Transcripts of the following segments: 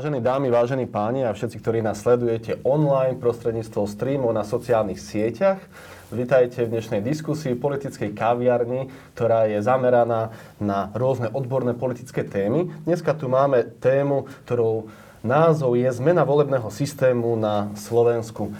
Vážení dámy, vážení páni a všetci, ktorí nás sledujete online prostredníctvom streamov na sociálnych sieťach, Vítajte v dnešnej diskusii politickej kaviarni, ktorá je zameraná na rôzne odborné politické témy. Dneska tu máme tému, ktorou názov je Zmena volebného systému na Slovensku.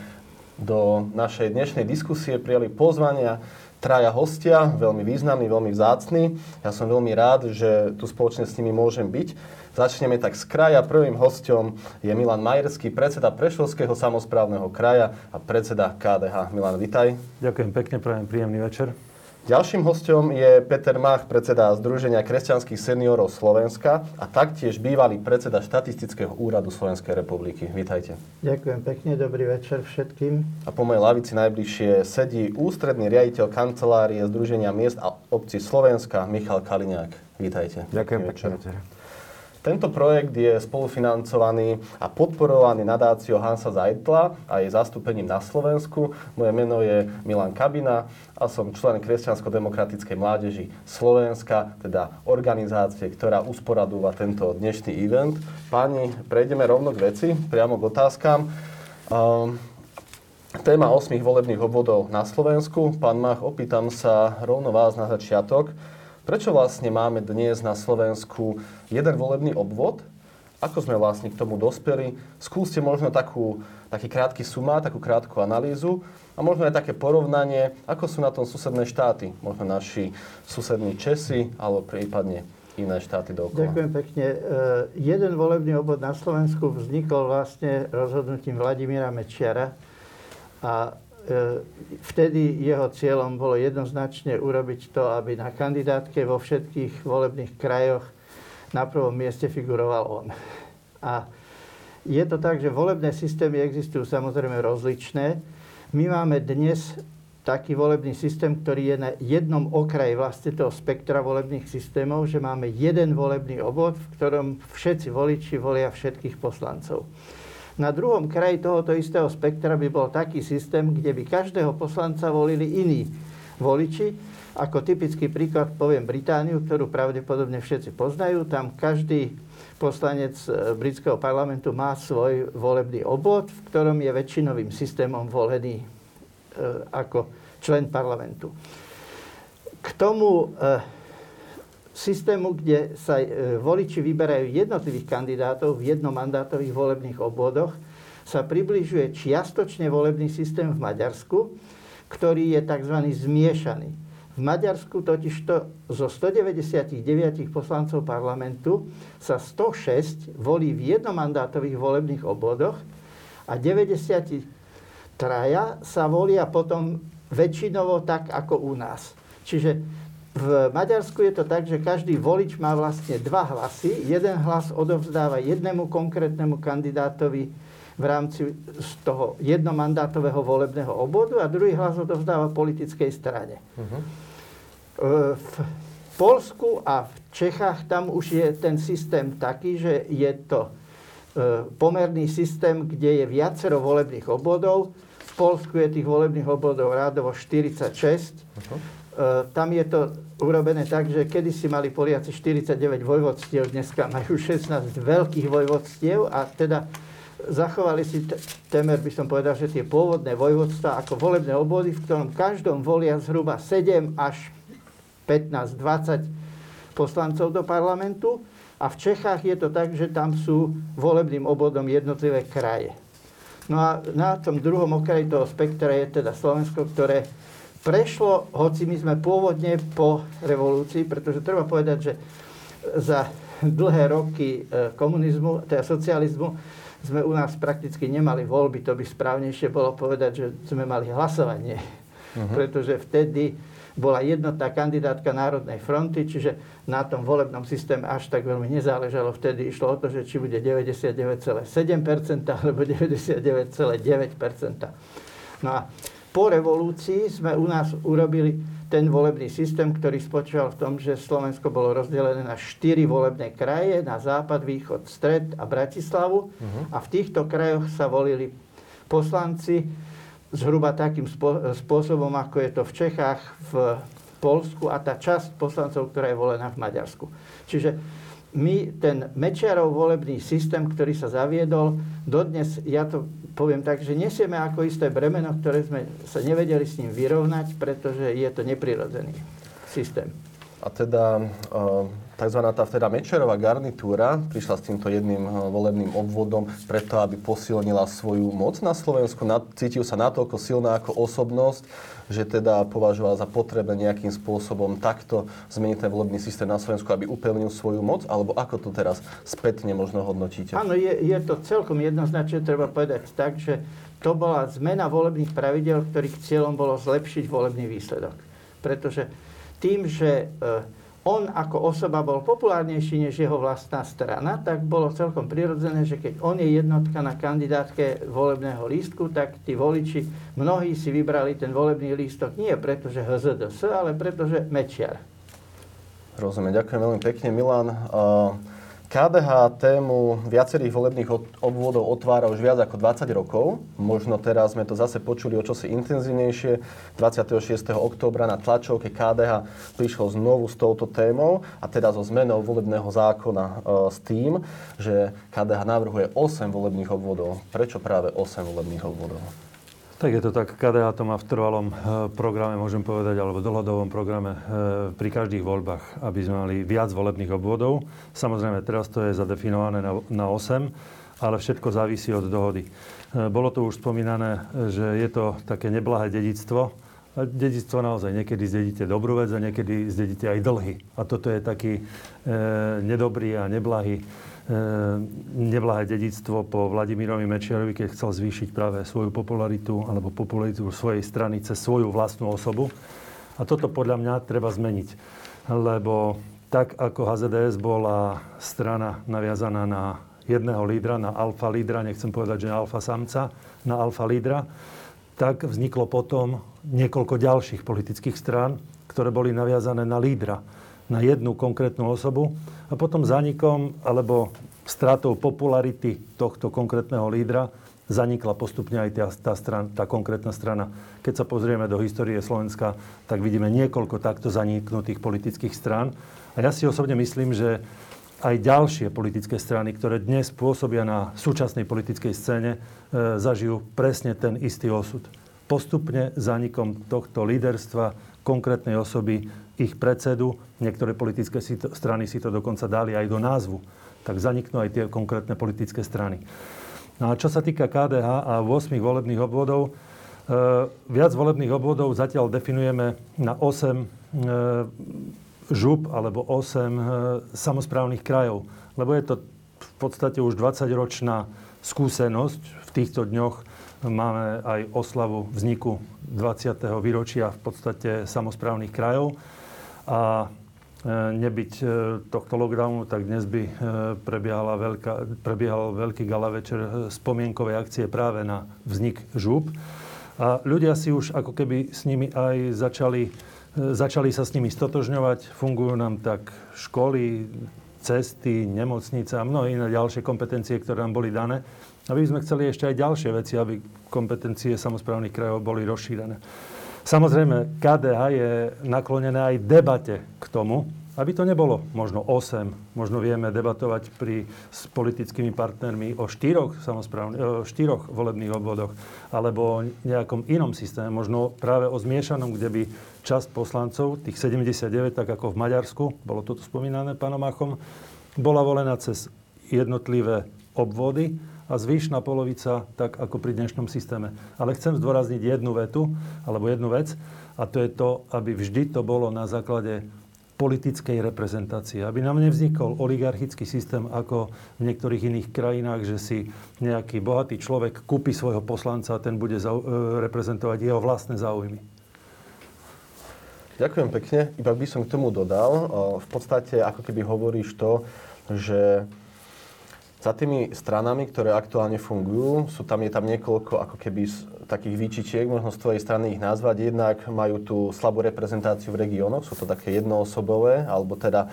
Do našej dnešnej diskusie prijali pozvania traja hostia, veľmi významní, veľmi vzácni. Ja som veľmi rád, že tu spoločne s nimi môžem byť. Začneme tak z kraja. Prvým hostom je Milan Majerský, predseda Prešovského samozprávneho kraja a predseda KDH. Milan, vitaj. Ďakujem pekne, prajem príjemný večer. Ďalším hostom je Peter Mach, predseda Združenia kresťanských seniorov Slovenska a taktiež bývalý predseda Štatistického úradu Slovenskej republiky. Vítajte. Ďakujem pekne, dobrý večer všetkým. A po mojej lavici najbližšie sedí ústredný riaditeľ kancelárie Združenia miest a obcí Slovenska Michal Kaliňák. Vítajte. Ďakujem pekne. Tento projekt je spolufinancovaný a podporovaný nadáciou Hansa Zajdla a jej zastúpením na Slovensku. Moje meno je Milan Kabina a som člen Kresťansko-demokratickej mládeži Slovenska, teda organizácie, ktorá usporadúva tento dnešný event. Páni, prejdeme rovno k veci, priamo k otázkam. Um, téma 8 volebných obvodov na Slovensku. Pán Mach, opýtam sa rovno vás na začiatok. Prečo vlastne máme dnes na Slovensku jeden volebný obvod? Ako sme vlastne k tomu dospeli? Skúste možno takú, taký krátky sumá, takú krátku analýzu a možno aj také porovnanie, ako sú na tom susedné štáty. Možno naši susední Česi alebo prípadne iné štáty dookola. Ďakujem pekne. E, jeden volebný obvod na Slovensku vznikol vlastne rozhodnutím Vladimíra Mečiara a vtedy jeho cieľom bolo jednoznačne urobiť to, aby na kandidátke vo všetkých volebných krajoch na prvom mieste figuroval on. A je to tak, že volebné systémy existujú samozrejme rozličné. My máme dnes taký volebný systém, ktorý je na jednom okraji vlastne toho spektra volebných systémov, že máme jeden volebný obvod, v ktorom všetci voliči volia všetkých poslancov. Na druhom kraji tohoto istého spektra by bol taký systém, kde by každého poslanca volili iní voliči. Ako typický príklad poviem Britániu, ktorú pravdepodobne všetci poznajú. Tam každý poslanec e, britského parlamentu má svoj volebný obvod, v ktorom je väčšinovým systémom volený e, ako člen parlamentu. K tomu e, systému, kde sa e, voliči vyberajú jednotlivých kandidátov v jednomandátových volebných obvodoch, sa približuje čiastočne volebný systém v Maďarsku, ktorý je tzv. zmiešaný. V Maďarsku totižto zo 199 poslancov parlamentu sa 106 volí v jednomandátových volebných obvodoch a 93 sa volia potom väčšinovo tak ako u nás. Čiže v Maďarsku je to tak, že každý volič má vlastne dva hlasy. Jeden hlas odovzdáva jednému konkrétnemu kandidátovi v rámci z toho jednomandátového volebného obvodu a druhý hlas odovzdáva politickej strane. Uh-huh. V Polsku a v Čechách tam už je ten systém taký, že je to e, pomerný systém, kde je viacero volebných obvodov. V Polsku je tých volebných obvodov rádovo 46. Uh-huh. E, tam je to urobené tak, že kedysi mali Poliaci 49 vojvodstiev, dneska majú 16 veľkých vojvodstiev a teda zachovali si temer, by som povedal, že tie pôvodné vojvodstva ako volebné obvody, v ktorom každom volia zhruba 7 až 15-20 poslancov do parlamentu a v Čechách je to tak, že tam sú volebným obvodom jednotlivé kraje. No a na tom druhom okraji toho spektra je teda Slovensko, ktoré prešlo, hoci my sme pôvodne po revolúcii, pretože treba povedať, že za dlhé roky e, komunizmu, teda socializmu, sme u nás prakticky nemali voľby. To by správnejšie bolo povedať, že sme mali hlasovanie. Uh-huh. Pretože vtedy bola jednotná kandidátka Národnej fronty, čiže na tom volebnom systéme až tak veľmi nezáležalo. Vtedy išlo o to, že či bude 99,7% alebo 99,9%. No a po revolúcii sme u nás urobili ten volebný systém, ktorý spočíval v tom, že Slovensko bolo rozdelené na štyri volebné kraje, na západ, východ, stred a Bratislavu. Uh-huh. A v týchto krajoch sa volili poslanci zhruba takým spôsobom, ako je to v Čechách, v Polsku a tá časť poslancov, ktorá je volená v Maďarsku. Čiže my ten Mečiarov volebný systém, ktorý sa zaviedol, dodnes, ja to poviem tak, že nesieme ako isté bremeno, ktoré sme sa nevedeli s ním vyrovnať, pretože je to neprirodzený systém. A teda tzv. tá teda Mečerová garnitúra prišla s týmto jedným volebným obvodom preto, aby posilnila svoju moc na Slovensku. Cítil sa natoľko silná ako osobnosť, že teda považoval za potrebné nejakým spôsobom takto zmeniť ten volebný systém na Slovensku, aby upevnil svoju moc? Alebo ako to teraz spätne možno hodnotíte? Áno, je, je to celkom jednoznačne, treba povedať tak, že to bola zmena volebných pravidel, ktorých cieľom bolo zlepšiť volebný výsledok. Pretože tým, že e, on ako osoba bol populárnejší než jeho vlastná strana, tak bolo celkom prirodzené, že keď on je jednotka na kandidátke volebného lístku, tak tí voliči, mnohí si vybrali ten volebný lístok nie preto, že HZDS, ale preto, že Mečiar. Rozumiem, ďakujem veľmi pekne, Milan. Uh... KDH tému viacerých volebných obvodov otvára už viac ako 20 rokov. Možno teraz sme to zase počuli o čosi intenzívnejšie. 26. októbra na tlačovke KDH prišlo znovu s touto témou a teda so zmenou volebného zákona e, s tým, že KDH navrhuje 8 volebných obvodov. Prečo práve 8 volebných obvodov? Tak je to tak, KDH to má v trvalom eh, programe, môžem povedať, alebo dlhodobom programe eh, pri každých voľbách, aby sme mali viac volebných obvodov. Samozrejme, teraz to je zadefinované na, na 8, ale všetko závisí od dohody. Eh, bolo to už spomínané, že je to také neblahé dedictvo. Dedictvo naozaj niekedy zdedíte dobrú vec a niekedy zdedíte aj dlhy. A toto je taký e, nedobrý a neblahý neblahé dedictvo po Vladimirovi Mečiarovi, keď chcel zvýšiť práve svoju popularitu alebo popularitu svojej strany cez svoju vlastnú osobu. A toto podľa mňa treba zmeniť. Lebo tak ako HZDS bola strana naviazaná na jedného lídra, na alfa lídra, nechcem povedať, že na alfa samca, na alfa lídra, tak vzniklo potom niekoľko ďalších politických strán, ktoré boli naviazané na lídra, na jednu konkrétnu osobu a potom zanikom alebo stratou popularity tohto konkrétneho lídra zanikla postupne aj tá, tá, stran, tá konkrétna strana. Keď sa pozrieme do histórie Slovenska, tak vidíme niekoľko takto zaniknutých politických strán. A ja si osobne myslím, že aj ďalšie politické strany, ktoré dnes pôsobia na súčasnej politickej scéne, e, zažijú presne ten istý osud. Postupne zanikom tohto líderstva konkrétnej osoby ich predsedu, niektoré politické strany si to dokonca dali aj do názvu, tak zaniknú aj tie konkrétne politické strany. No a čo sa týka KDH a 8 volebných obvodov, e, viac volebných obvodov zatiaľ definujeme na 8 e, žup alebo 8 e, samozprávnych krajov. Lebo je to v podstate už 20-ročná skúsenosť. V týchto dňoch máme aj oslavu vzniku 20. výročia v podstate samozprávnych krajov. A e, nebyť e, tohto lockdownu, tak dnes by e, prebiehala veľká, prebiehal veľký gala večer spomienkovej akcie práve na vznik žúb. A ľudia si už ako keby s nimi aj začali, začali sa s nimi stotožňovať. Fungujú nám tak školy, cesty, nemocnice a mnohé iné ďalšie kompetencie, ktoré nám boli dané. A my sme chceli ešte aj ďalšie veci, aby kompetencie samozprávnych krajov boli rozšírené. Samozrejme, KDH je naklonené aj debate k tomu, aby to nebolo možno 8, možno vieme debatovať pri, s politickými partnermi o štyroch, o štyroch volebných obvodoch, alebo o nejakom inom systéme, možno práve o zmiešanom, kde by časť poslancov, tých 79, tak ako v Maďarsku, bolo toto spomínané pánom Machom, bola volená cez jednotlivé obvody a zvyšná polovica tak ako pri dnešnom systéme. Ale chcem zdôrazniť jednu vetu, alebo jednu vec, a to je to, aby vždy to bolo na základe politickej reprezentácie. Aby nám nevznikol oligarchický systém ako v niektorých iných krajinách, že si nejaký bohatý človek kúpi svojho poslanca a ten bude e, reprezentovať jeho vlastné záujmy. Ďakujem pekne. Iba by som k tomu dodal, v podstate ako keby hovoríš to, že za tými stranami, ktoré aktuálne fungujú, sú tam, je tam niekoľko ako keby takých výčičiek, možno z tvojej strany ich nazvať. Jednak majú tú slabú reprezentáciu v regiónoch, sú to také jednoosobové, alebo teda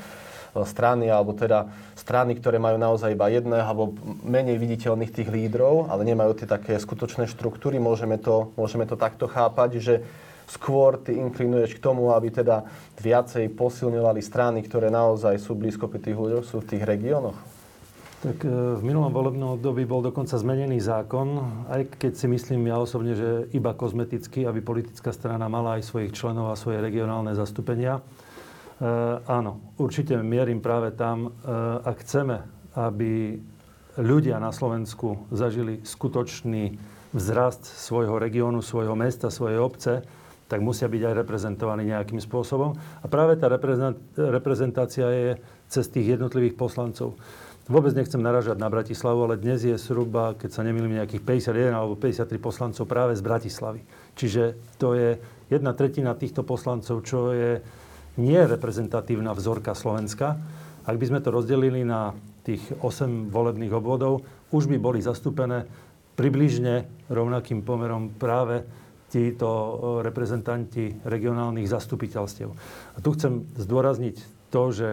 e, strany, alebo teda strany, ktoré majú naozaj iba jedného alebo menej viditeľných tých lídrov, ale nemajú tie také skutočné štruktúry. Môžeme to, môžeme to takto chápať, že skôr ty inklinuješ k tomu, aby teda viacej posilňovali strany, ktoré naozaj sú blízko pri tých ľuďoch, sú v tých regiónoch? Tak e, v minulom volebnom období bol dokonca zmenený zákon, aj keď si myslím ja osobne, že iba kozmeticky, aby politická strana mala aj svojich členov a svoje regionálne zastúpenia. E, áno, určite mierim práve tam, e, ak chceme, aby ľudia na Slovensku zažili skutočný vzrast svojho regiónu, svojho mesta, svojej obce, tak musia byť aj reprezentovaní nejakým spôsobom. A práve tá reprezentácia je cez tých jednotlivých poslancov. Vôbec nechcem naražať na Bratislavu, ale dnes je zhruba, keď sa nemýlim, nejakých 51 alebo 53 poslancov práve z Bratislavy. Čiže to je jedna tretina týchto poslancov, čo je nie reprezentatívna vzorka Slovenska. Ak by sme to rozdelili na tých 8 volebných obvodov, už by boli zastúpené približne rovnakým pomerom práve títo reprezentanti regionálnych zastupiteľstiev. A tu chcem zdôrazniť to, že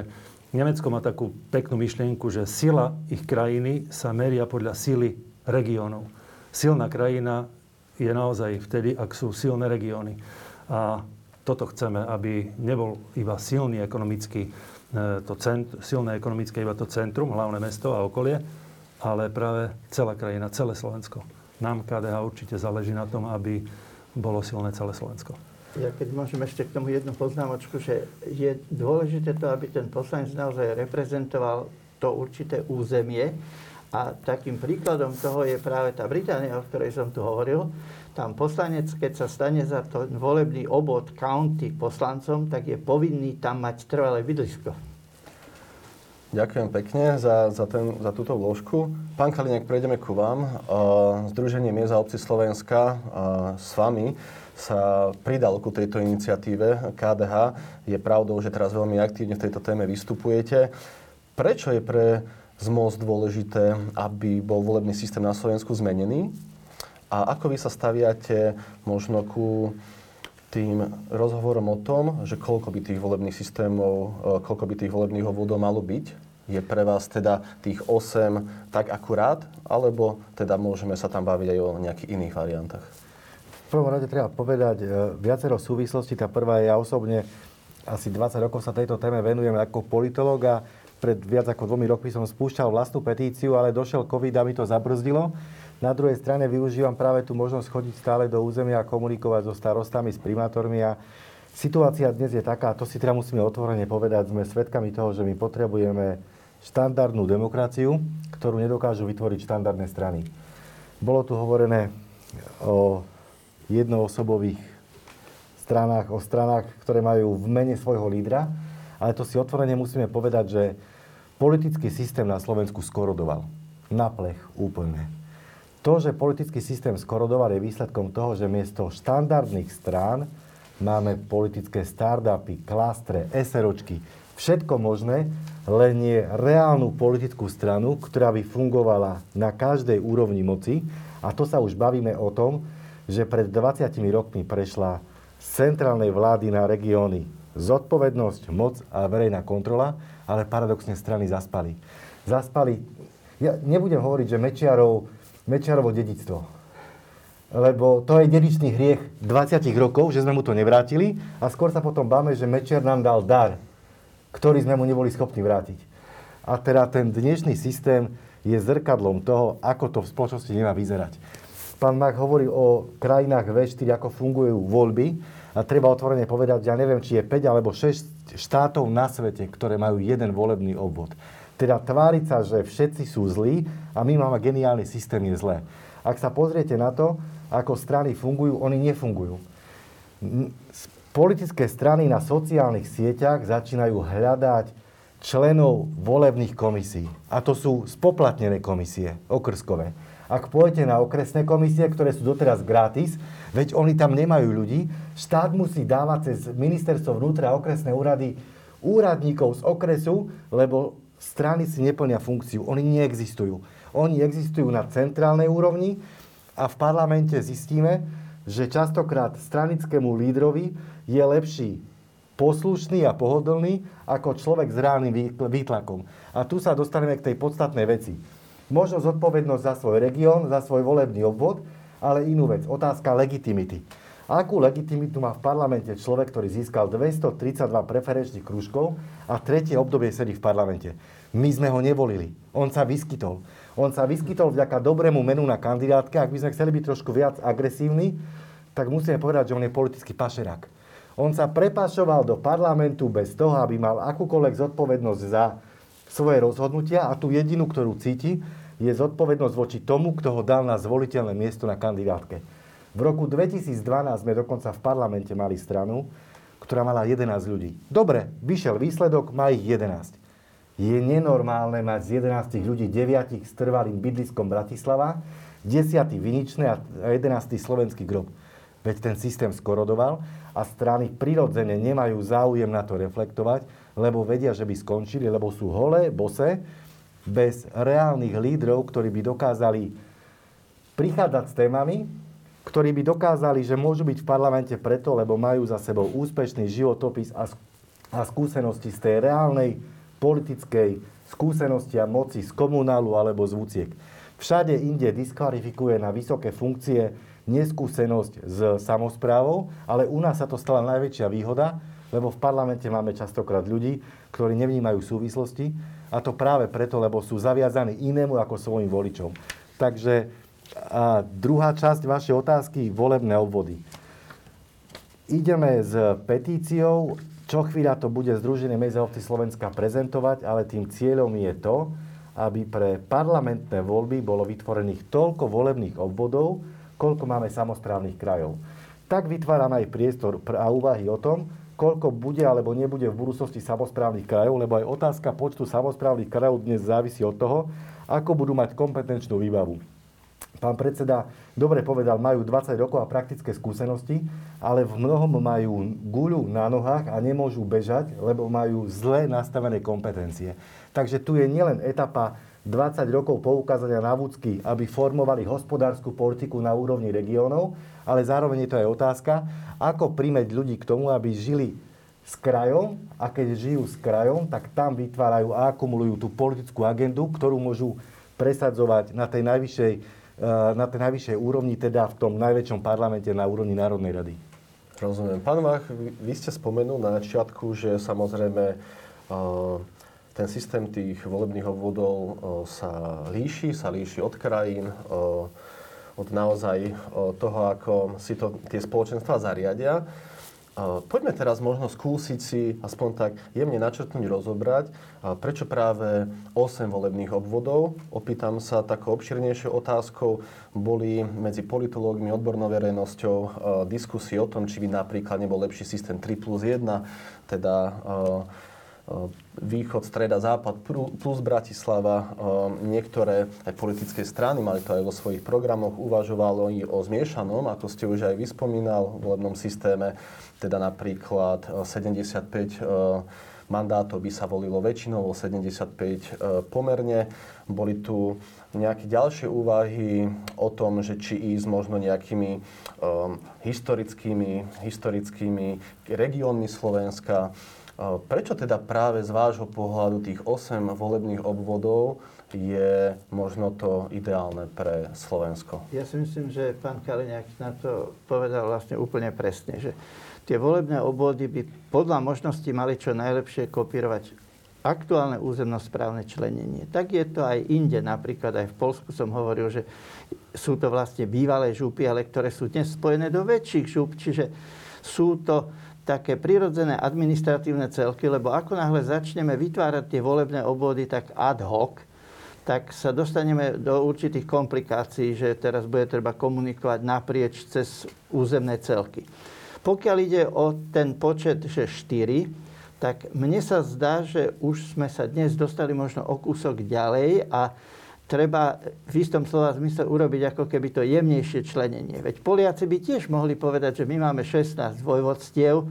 Nemecko má takú peknú myšlienku, že sila ich krajiny sa meria podľa sily regiónov. Silná krajina je naozaj vtedy, ak sú silné regióny. A toto chceme, aby nebol iba silný ekonomický, e, to cent, silné ekonomické iba to centrum, hlavné mesto a okolie, ale práve celá krajina, celé Slovensko. Nám KDH určite záleží na tom, aby bolo silné celé Slovensko. Ja keď môžem ešte k tomu jednu poznámočku, že je dôležité to, aby ten poslanec naozaj reprezentoval to určité územie. A takým príkladom toho je práve tá Británia, o ktorej som tu hovoril. Tam poslanec, keď sa stane za to volebný obvod county poslancom, tak je povinný tam mať trvalé bydlisko. Ďakujem pekne za, za, ten, za túto vložku. Pán Kaliňák, prejdeme ku vám. Združenie miest a obci Slovenska s vami sa pridal ku tejto iniciatíve KDH. Je pravdou, že teraz veľmi aktívne v tejto téme vystupujete. Prečo je pre ZMOS dôležité, aby bol volebný systém na Slovensku zmenený? A ako vy sa staviate možno ku tým rozhovorom o tom, že koľko by tých volebných systémov, e, koľko by tých volebných obvodov malo byť? Je pre vás teda tých 8 tak akurát, alebo teda môžeme sa tam baviť aj o nejakých iných variantách? Prvom rade treba povedať e, viacero súvislostí. Tá prvá je, ja osobne asi 20 rokov sa tejto téme venujem ako politolog a pred viac ako dvomi rokmi som spúšťal vlastnú petíciu, ale došiel COVID a mi to zabrzdilo. Na druhej strane využívam práve tú možnosť chodiť stále do územia a komunikovať so starostami, s primátormi a situácia dnes je taká, a to si teda musíme otvorene povedať, sme svedkami toho, že my potrebujeme štandardnú demokraciu, ktorú nedokážu vytvoriť štandardné strany. Bolo tu hovorené o jednoosobových stranách, o stranách, ktoré majú v mene svojho lídra, ale to si otvorene musíme povedať, že politický systém na Slovensku skorodoval. Na plech úplne. To, že politický systém skorodoval, je výsledkom toho, že miesto štandardných strán máme politické startupy, klastre, SROčky, všetko možné, len nie reálnu politickú stranu, ktorá by fungovala na každej úrovni moci. A to sa už bavíme o tom, že pred 20 rokmi prešla z centrálnej vlády na regióny zodpovednosť, moc a verejná kontrola, ale paradoxne strany zaspali. Zaspali, ja nebudem hovoriť, že Mečiarov, Mečiarovo dedictvo, lebo to je dedičný hriech 20 rokov, že sme mu to nevrátili a skôr sa potom báme, že Mečiar nám dal dar, ktorý sme mu neboli schopní vrátiť. A teda ten dnešný systém je zrkadlom toho, ako to v spoločnosti nemá vyzerať. Pán Mach hovoril o krajinách V4, ako fungujú voľby. A treba otvorene povedať, ja neviem, či je 5 alebo 6 štátov na svete, ktoré majú jeden volebný obvod. Teda tváriť sa, že všetci sú zlí a my máme geniálny systém, je zlé. Ak sa pozriete na to, ako strany fungujú, oni nefungujú. Politické strany na sociálnych sieťach začínajú hľadať členov volebných komisí. A to sú spoplatnené komisie, okrskové ak pôjdete na okresné komisie, ktoré sú doteraz gratis, veď oni tam nemajú ľudí, štát musí dávať cez ministerstvo vnútra a okresné úrady úradníkov z okresu, lebo strany si neplnia funkciu. Oni neexistujú. Oni existujú na centrálnej úrovni a v parlamente zistíme, že častokrát stranickému lídrovi je lepší poslušný a pohodlný ako človek s reálnym výtlakom. A tu sa dostaneme k tej podstatnej veci možno zodpovednosť za svoj región, za svoj volebný obvod, ale inú vec, otázka legitimity. Akú legitimitu má v parlamente človek, ktorý získal 232 preferenčných krúžkov a tretie obdobie sedí v parlamente? My sme ho nevolili. On sa vyskytol. On sa vyskytol vďaka dobrému menu na kandidátke. Ak by sme chceli byť trošku viac agresívni, tak musíme povedať, že on je politický pašerák. On sa prepašoval do parlamentu bez toho, aby mal akúkoľvek zodpovednosť za svoje rozhodnutia a tú jedinú, ktorú cíti, je zodpovednosť voči tomu, kto ho dal na zvoliteľné miesto na kandidátke. V roku 2012 sme dokonca v parlamente mali stranu, ktorá mala 11 ľudí. Dobre, vyšiel výsledok, má ich 11. Je nenormálne mať z 11 ľudí 9 s trvalým bydliskom Bratislava, 10 Viničné a 11 slovenský grob. Veď ten systém skorodoval a strany prirodzene nemajú záujem na to reflektovať, lebo vedia, že by skončili, lebo sú holé, bose, bez reálnych lídrov, ktorí by dokázali prichádzať s témami, ktorí by dokázali, že môžu byť v parlamente preto, lebo majú za sebou úspešný životopis a, skúsenosti z tej reálnej politickej skúsenosti a moci z komunálu alebo z vúciek. Všade inde diskvalifikuje na vysoké funkcie neskúsenosť s samozprávou, ale u nás sa to stala najväčšia výhoda, lebo v parlamente máme častokrát ľudí, ktorí nevnímajú súvislosti a to práve preto, lebo sú zaviazaní inému ako svojim voličom. Takže a druhá časť vašej otázky, volebné obvody. Ideme s petíciou, čo chvíľa to bude Združenie medzi obci Slovenska prezentovať, ale tým cieľom je to, aby pre parlamentné voľby bolo vytvorených toľko volebných obvodov, koľko máme samozprávnych krajov. Tak vytváram aj priestor a úvahy o tom, koľko bude alebo nebude v budúcnosti samozprávnych krajov, lebo aj otázka počtu samozprávnych krajov dnes závisí od toho, ako budú mať kompetenčnú výbavu. Pán predseda dobre povedal, majú 20 rokov a praktické skúsenosti, ale v mnohom majú guľu na nohách a nemôžu bežať, lebo majú zle nastavené kompetencie. Takže tu je nielen etapa 20 rokov poukázania na vúcky, aby formovali hospodárskú politiku na úrovni regiónov, ale zároveň je to aj otázka, ako primeť ľudí k tomu, aby žili s krajom a keď žijú s krajom, tak tam vytvárajú a akumulujú tú politickú agendu, ktorú môžu presadzovať na tej najvyššej, eh, na tej najvyššej úrovni, teda v tom najväčšom parlamente na úrovni Národnej rady. Rozumiem. Pán Vach, vy ste spomenul na začiatku, že samozrejme eh, ten systém tých volebných obvodov eh, sa líši, sa líši od krajín, od naozaj toho, ako si to tie spoločenstva zariadia. Poďme teraz možno skúsiť si aspoň tak jemne načrtnúť, rozobrať, prečo práve 8 volebných obvodov. Opýtam sa takou obširnejšou otázkou. Boli medzi politológmi, odbornou verejnosťou diskusie o tom, či by napríklad nebol lepší systém 3 plus 1, teda východ, streda, západ plus Bratislava. Niektoré aj politické strany mali to aj vo svojich programoch, uvažovali o zmiešanom, ako ste už aj vyspomínal, v volebnom systéme, teda napríklad 75 mandátov by sa volilo väčšinou, 75 pomerne. Boli tu nejaké ďalšie úvahy o tom, že či ísť možno nejakými historickými, historickými regiónmi Slovenska, Prečo teda práve z vášho pohľadu tých 8 volebných obvodov je možno to ideálne pre Slovensko? Ja si myslím, že pán Kaliňák na to povedal vlastne úplne presne, že tie volebné obvody by podľa možností mali čo najlepšie kopírovať aktuálne územnosprávne členenie. Tak je to aj inde, napríklad aj v Polsku som hovoril, že sú to vlastne bývalé župy, ale ktoré sú dnes spojené do väčších žup, čiže sú to také prirodzené administratívne celky, lebo ako náhle začneme vytvárať tie volebné obvody tak ad hoc, tak sa dostaneme do určitých komplikácií, že teraz bude treba komunikovať naprieč cez územné celky. Pokiaľ ide o ten počet, že 4, tak mne sa zdá, že už sme sa dnes dostali možno o kúsok ďalej a treba v istom slova zmysle urobiť ako keby to jemnejšie členenie. Veď Poliaci by tiež mohli povedať, že my máme 16 vojvodstiev,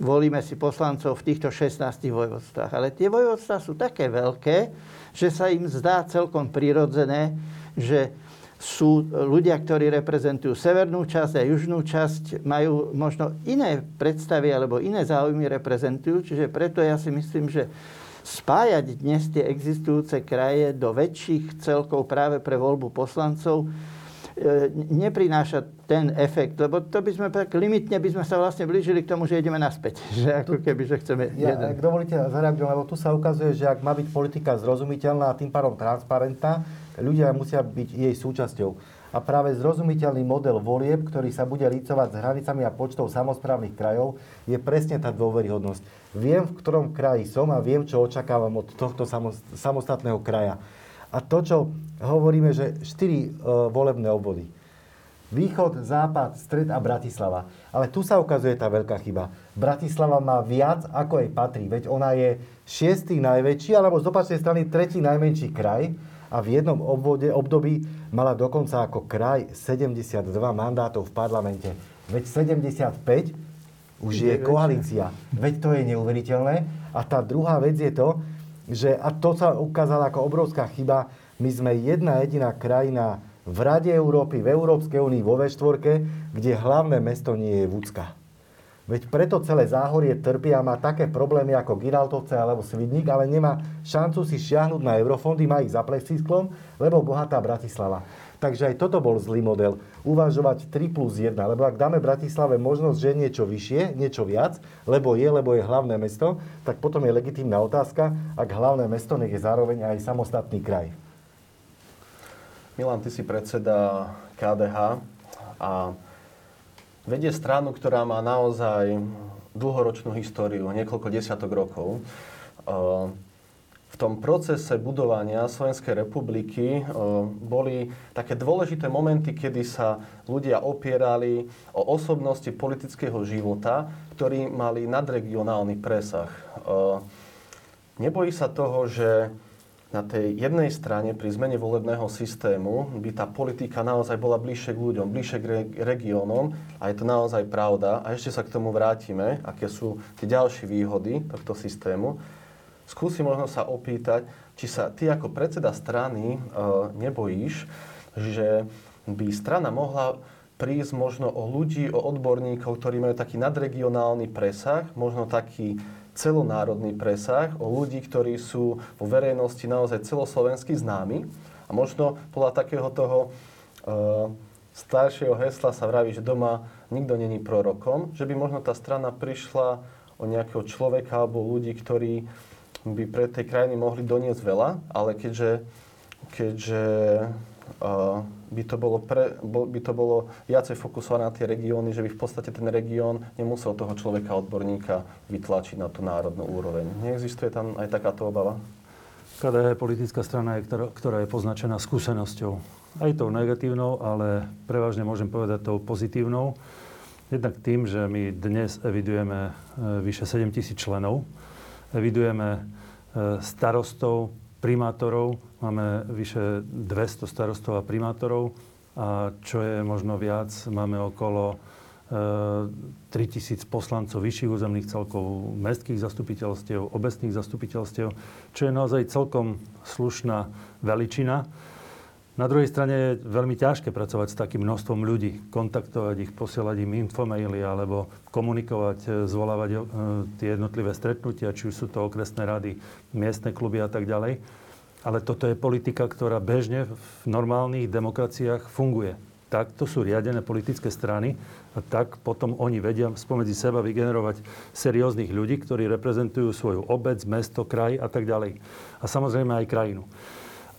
volíme si poslancov v týchto 16 vojvodstvách. Ale tie vojvodstvá sú také veľké, že sa im zdá celkom prirodzené, že sú ľudia, ktorí reprezentujú severnú časť a južnú časť, majú možno iné predstavy alebo iné záujmy reprezentujú. Čiže preto ja si myslím, že spájať dnes tie existujúce kraje do väčších celkov práve pre voľbu poslancov e, neprináša ten efekt, lebo to by sme tak limitne by sme sa vlastne blížili k tomu, že ideme naspäť. Že ako keby, že chceme ja, jeden. Ak dovolíte, zareagujem, lebo tu sa ukazuje, že ak má byť politika zrozumiteľná a tým pádom transparentná, ľudia musia byť jej súčasťou. A práve zrozumiteľný model volieb, ktorý sa bude lícovať s hranicami a počtou samozprávnych krajov, je presne tá dôveryhodnosť. Viem, v ktorom kraji som a viem, čo očakávam od tohto samostatného kraja. A to, čo hovoríme, že štyri uh, volebné obvody. Východ, západ, stred a Bratislava. Ale tu sa ukazuje tá veľká chyba. Bratislava má viac, ako jej patrí. Veď ona je šiestý najväčší, alebo z opačnej strany tretí najmenší kraj a v jednom obvode, období mala dokonca ako kraj 72 mandátov v parlamente. Veď 75 už je koalícia. Veď to je neuveriteľné. A tá druhá vec je to, že, a to sa ukázalo ako obrovská chyba, my sme jedna jediná krajina v Rade Európy, v Európskej únii, vo V4, kde hlavné mesto nie je Vúcka. Veď preto celé záhorie trpí a má také problémy ako Giraltovce alebo Svidník, ale nemá šancu si šiahnuť na eurofondy, má ich za plexisklom, lebo bohatá Bratislava. Takže aj toto bol zlý model. Uvažovať 3 plus 1, lebo ak dáme Bratislave možnosť, že niečo vyššie, niečo viac, lebo je, lebo je hlavné mesto, tak potom je legitímna otázka, ak hlavné mesto nech je zároveň aj samostatný kraj. Milan, ty si predseda KDH a vedie stranu, ktorá má naozaj dlhoročnú históriu, niekoľko desiatok rokov. V tom procese budovania Slovenskej republiky boli také dôležité momenty, kedy sa ľudia opierali o osobnosti politického života, ktorí mali nadregionálny presah. Nebojí sa toho, že na tej jednej strane pri zmene volebného systému by tá politika naozaj bola bližšie k ľuďom, bližšie k regiónom a je to naozaj pravda. A ešte sa k tomu vrátime, aké sú tie ďalšie výhody tohto systému. Skúsi možno sa opýtať, či sa ty ako predseda strany e, nebojíš, že by strana mohla prísť možno o ľudí, o odborníkov, ktorí majú taký nadregionálny presah, možno taký celonárodný presah, o ľudí, ktorí sú vo verejnosti naozaj celoslovensky známi. A možno podľa takého toho e, staršieho hesla sa vraví, že doma nikto není prorokom, že by možno tá strana prišla o nejakého človeka alebo ľudí, ktorí by pre tej krajiny mohli doniesť veľa, ale keďže, keďže by to bolo, pre, by to bolo viacej fokusované na tie regióny, že by v podstate ten región nemusel toho človeka, odborníka vytlačiť na tú národnú úroveň. Neexistuje tam aj takáto obava? KDH je politická strana, ktorá je poznačená skúsenosťou. Aj tou negatívnou, ale prevažne môžem povedať tou pozitívnou. Jednak tým, že my dnes evidujeme e, vyše 7 tisíc členov, evidujeme e, starostov, primátorov, máme vyše 200 starostov a primátorov a čo je možno viac, máme okolo e, 3000 poslancov vyšších územných celkov, mestských zastupiteľstiev, obecných zastupiteľstiev, čo je naozaj celkom slušná veličina. Na druhej strane je veľmi ťažké pracovať s takým množstvom ľudí, kontaktovať ich, posielať im infomaily alebo komunikovať, e, zvolávať e, tie jednotlivé stretnutia, či už sú to okresné rady, miestne kluby a tak ďalej. Ale toto je politika, ktorá bežne v normálnych demokraciách funguje. Takto sú riadené politické strany a tak potom oni vedia spomedzi seba vygenerovať serióznych ľudí, ktorí reprezentujú svoju obec, mesto, kraj a tak ďalej. A samozrejme aj krajinu.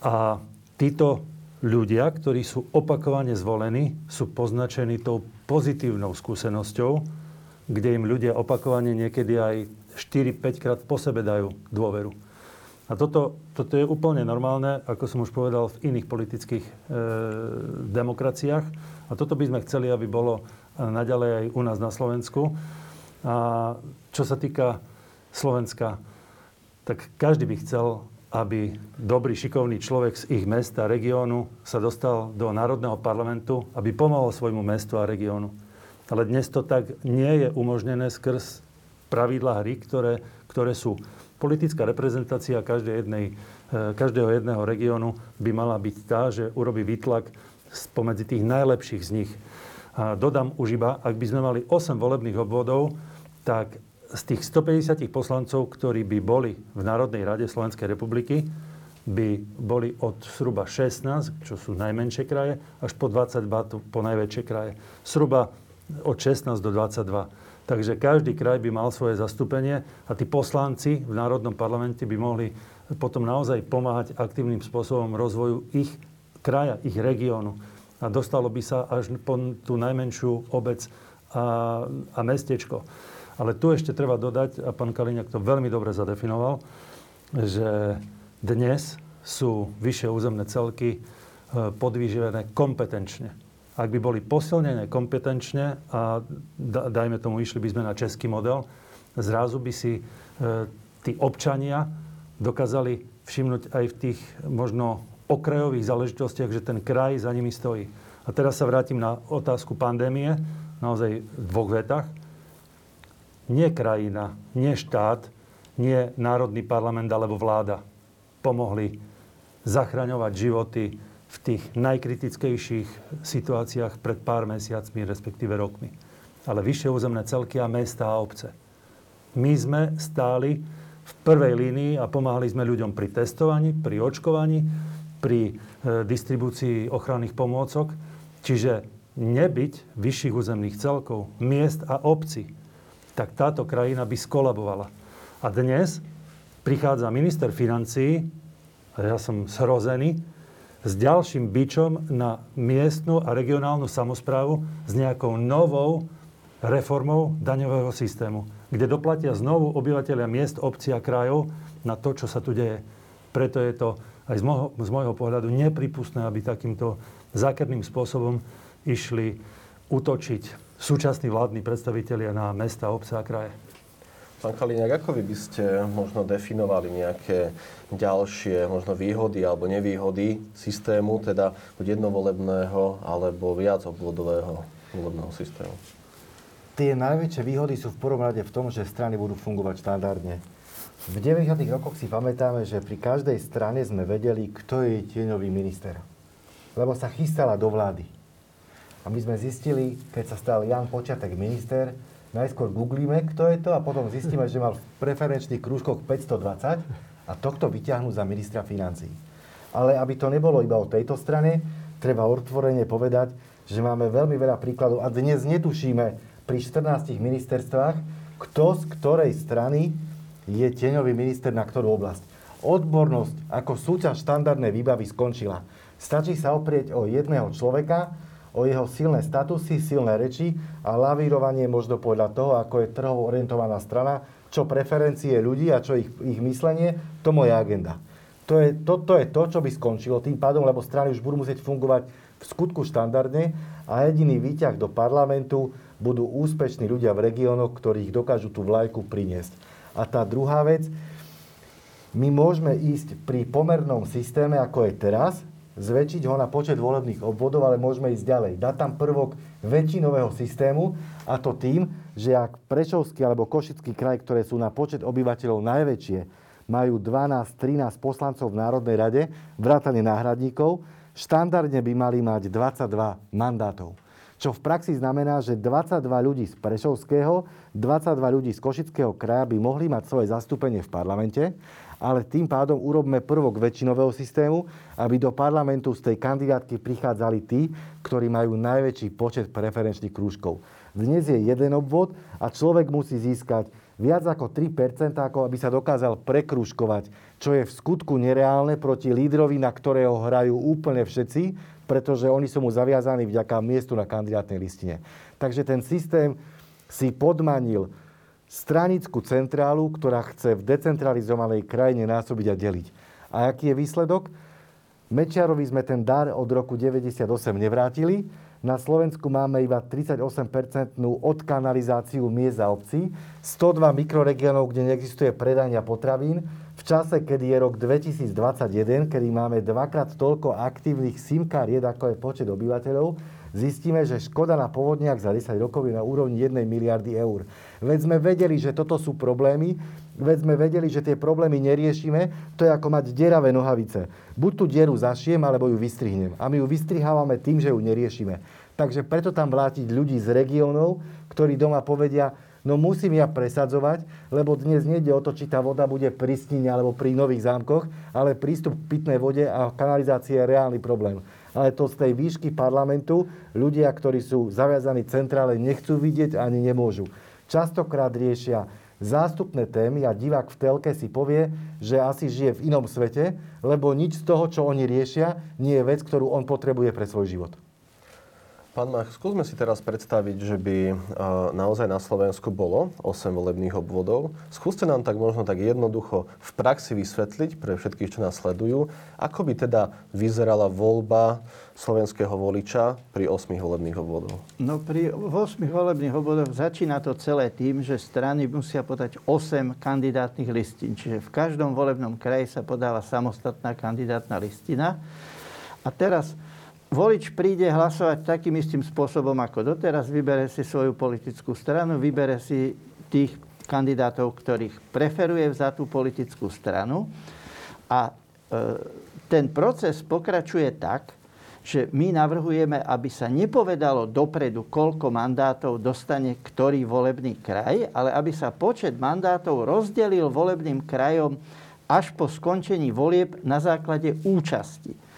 A títo ľudia, ktorí sú opakovane zvolení, sú poznačení tou pozitívnou skúsenosťou, kde im ľudia opakovane niekedy aj 4-5 krát po sebe dajú dôveru. A toto, toto je úplne normálne, ako som už povedal, v iných politických e, demokraciách. A toto by sme chceli, aby bolo naďalej aj u nás na Slovensku. A čo sa týka Slovenska, tak každý by chcel, aby dobrý, šikovný človek z ich mesta, regiónu sa dostal do Národného parlamentu, aby pomohol svojmu mestu a regiónu. Ale dnes to tak nie je umožnené skrz pravidlá hry, ktoré, ktoré sú. Politická reprezentácia každej jednej, e, každého jedného regiónu by mala byť tá, že urobí výtlak spomedzi tých najlepších z nich. A dodám už iba, ak by sme mali 8 volebných obvodov, tak z tých 150 poslancov, ktorí by boli v Národnej rade Slovenskej republiky, by boli od zhruba 16, čo sú najmenšie kraje, až po 22 po najväčšie kraje. Zhruba od 16 do 22. Takže každý kraj by mal svoje zastúpenie a tí poslanci v Národnom parlamente by mohli potom naozaj pomáhať aktívnym spôsobom rozvoju ich kraja, ich regiónu. A dostalo by sa až po tú najmenšiu obec a, a mestečko. Ale tu ešte treba dodať, a pán Kaliňák to veľmi dobre zadefinoval, že dnes sú vyššie územné celky e, podvyživené kompetenčne. Ak by boli posilnené kompetenčne a dajme tomu, išli by sme na český model, zrazu by si e, tí občania dokázali všimnúť aj v tých možno okrajových záležitostiach, že ten kraj za nimi stojí. A teraz sa vrátim na otázku pandémie, naozaj v dvoch vetách. Nie krajina, nie štát, nie národný parlament alebo vláda pomohli zachraňovať životy v tých najkritickejších situáciách pred pár mesiacmi, respektíve rokmi. Ale vyššie územné celky a mesta a obce. My sme stáli v prvej línii a pomáhali sme ľuďom pri testovaní, pri očkovaní, pri e, distribúcii ochranných pomôcok. Čiže nebyť vyšších územných celkov, miest a obcí, tak táto krajina by skolabovala. A dnes prichádza minister financií, a ja som zhrozený, s ďalším bičom na miestnu a regionálnu samozprávu s nejakou novou reformou daňového systému, kde doplatia znovu obyvateľia miest, obcí a krajov na to, čo sa tu deje. Preto je to aj z môjho, z môjho pohľadu nepripustné, aby takýmto zákerným spôsobom išli útočiť súčasní vládni predstavitelia na mesta, obce a kraje. Pán Kaliňák, ako vy by ste možno definovali nejaké ďalšie možno výhody alebo nevýhody systému, teda buď jednovolebného alebo viac obvodového volebného systému? Tie najväčšie výhody sú v prvom rade v tom, že strany budú fungovať štandardne. V 90. rokoch si pamätáme, že pri každej strane sme vedeli, kto je tieňový minister. Lebo sa chystala do vlády. A my sme zistili, keď sa stal Jan Počiatek minister, najskôr googlíme, kto je to a potom zistíme, že mal v preferenčných krúžkoch 520 a tohto vyťahnú za ministra financí. Ale aby to nebolo iba o tejto strane, treba otvorene povedať, že máme veľmi veľa príkladov a dnes netušíme pri 14 ministerstvách, kto z ktorej strany je tieňový minister na ktorú oblasť. Odbornosť ako súťaž štandardnej výbavy skončila. Stačí sa oprieť o jedného človeka, o jeho silné statusy, silné reči a lavírovanie možno podľa toho, ako je trhovo orientovaná strana, čo preferencie ľudí a čo ich, ich myslenie, to moja agenda. To je to, to je to, čo by skončilo tým pádom, lebo strany už budú musieť fungovať v skutku štandardne a jediný výťah do parlamentu budú úspešní ľudia v regiónoch, ktorých dokážu tú vlajku priniesť. A tá druhá vec, my môžeme ísť pri pomernom systéme, ako je teraz, zväčšiť ho na počet volebných obvodov, ale môžeme ísť ďalej. Dať tam prvok väčšinového systému a to tým, že ak Prešovský alebo Košický kraj, ktoré sú na počet obyvateľov najväčšie, majú 12-13 poslancov v Národnej rade, vrátane náhradníkov, štandardne by mali mať 22 mandátov. Čo v praxi znamená, že 22 ľudí z Prešovského, 22 ľudí z Košického kraja by mohli mať svoje zastúpenie v parlamente ale tým pádom urobme prvok väčšinového systému, aby do parlamentu z tej kandidátky prichádzali tí, ktorí majú najväčší počet preferenčných krúžkov. Dnes je jeden obvod a človek musí získať viac ako 3%, ako aby sa dokázal prekrúžkovať, čo je v skutku nereálne proti lídrovi, na ktorého hrajú úplne všetci, pretože oni sú mu zaviazaní vďaka miestu na kandidátnej listine. Takže ten systém si podmanil stranickú centrálu, ktorá chce v decentralizovanej krajine násobiť a deliť. A aký je výsledok? Mečiarovi sme ten dar od roku 98 nevrátili. Na Slovensku máme iba 38-percentnú odkanalizáciu miest a obcí, 102 mikroregiónov, kde neexistuje predania potravín, v čase, kedy je rok 2021, kedy máme dvakrát toľko aktívnych SIM kariet, ako je počet obyvateľov, zistíme, že škoda na povodniach za 10 rokov je na úrovni 1 miliardy eur. Veď sme vedeli, že toto sú problémy, veď sme vedeli, že tie problémy neriešime, to je ako mať deravé nohavice. Buď tú dieru zašiem, alebo ju vystrihnem. A my ju vystrihávame tým, že ju neriešime. Takže preto tam vrátiť ľudí z regiónov, ktorí doma povedia, no musím ja presadzovať, lebo dnes nejde o to, či tá voda bude pri Snine alebo pri Nových zámkoch, ale prístup k pitnej vode a kanalizácie je reálny problém. Ale to z tej výšky parlamentu ľudia, ktorí sú zaviazaní centrále, nechcú vidieť ani nemôžu. Častokrát riešia zástupné témy a divák v telke si povie, že asi žije v inom svete, lebo nič z toho, čo oni riešia, nie je vec, ktorú on potrebuje pre svoj život. Pán Mach, skúsme si teraz predstaviť, že by e, naozaj na Slovensku bolo 8 volebných obvodov. Skúste nám tak možno tak jednoducho v praxi vysvetliť pre všetkých, čo nás sledujú, ako by teda vyzerala voľba slovenského voliča pri 8 volebných obvodoch. No pri 8 volebných obvodoch začína to celé tým, že strany musia podať 8 kandidátnych listín. Čiže v každom volebnom kraji sa podáva samostatná kandidátna listina. A teraz volič príde hlasovať takým istým spôsobom ako doteraz, vybere si svoju politickú stranu, vybere si tých kandidátov, ktorých preferuje za tú politickú stranu. A e, ten proces pokračuje tak, že my navrhujeme, aby sa nepovedalo dopredu, koľko mandátov dostane ktorý volebný kraj, ale aby sa počet mandátov rozdelil volebným krajom až po skončení volieb na základe účasti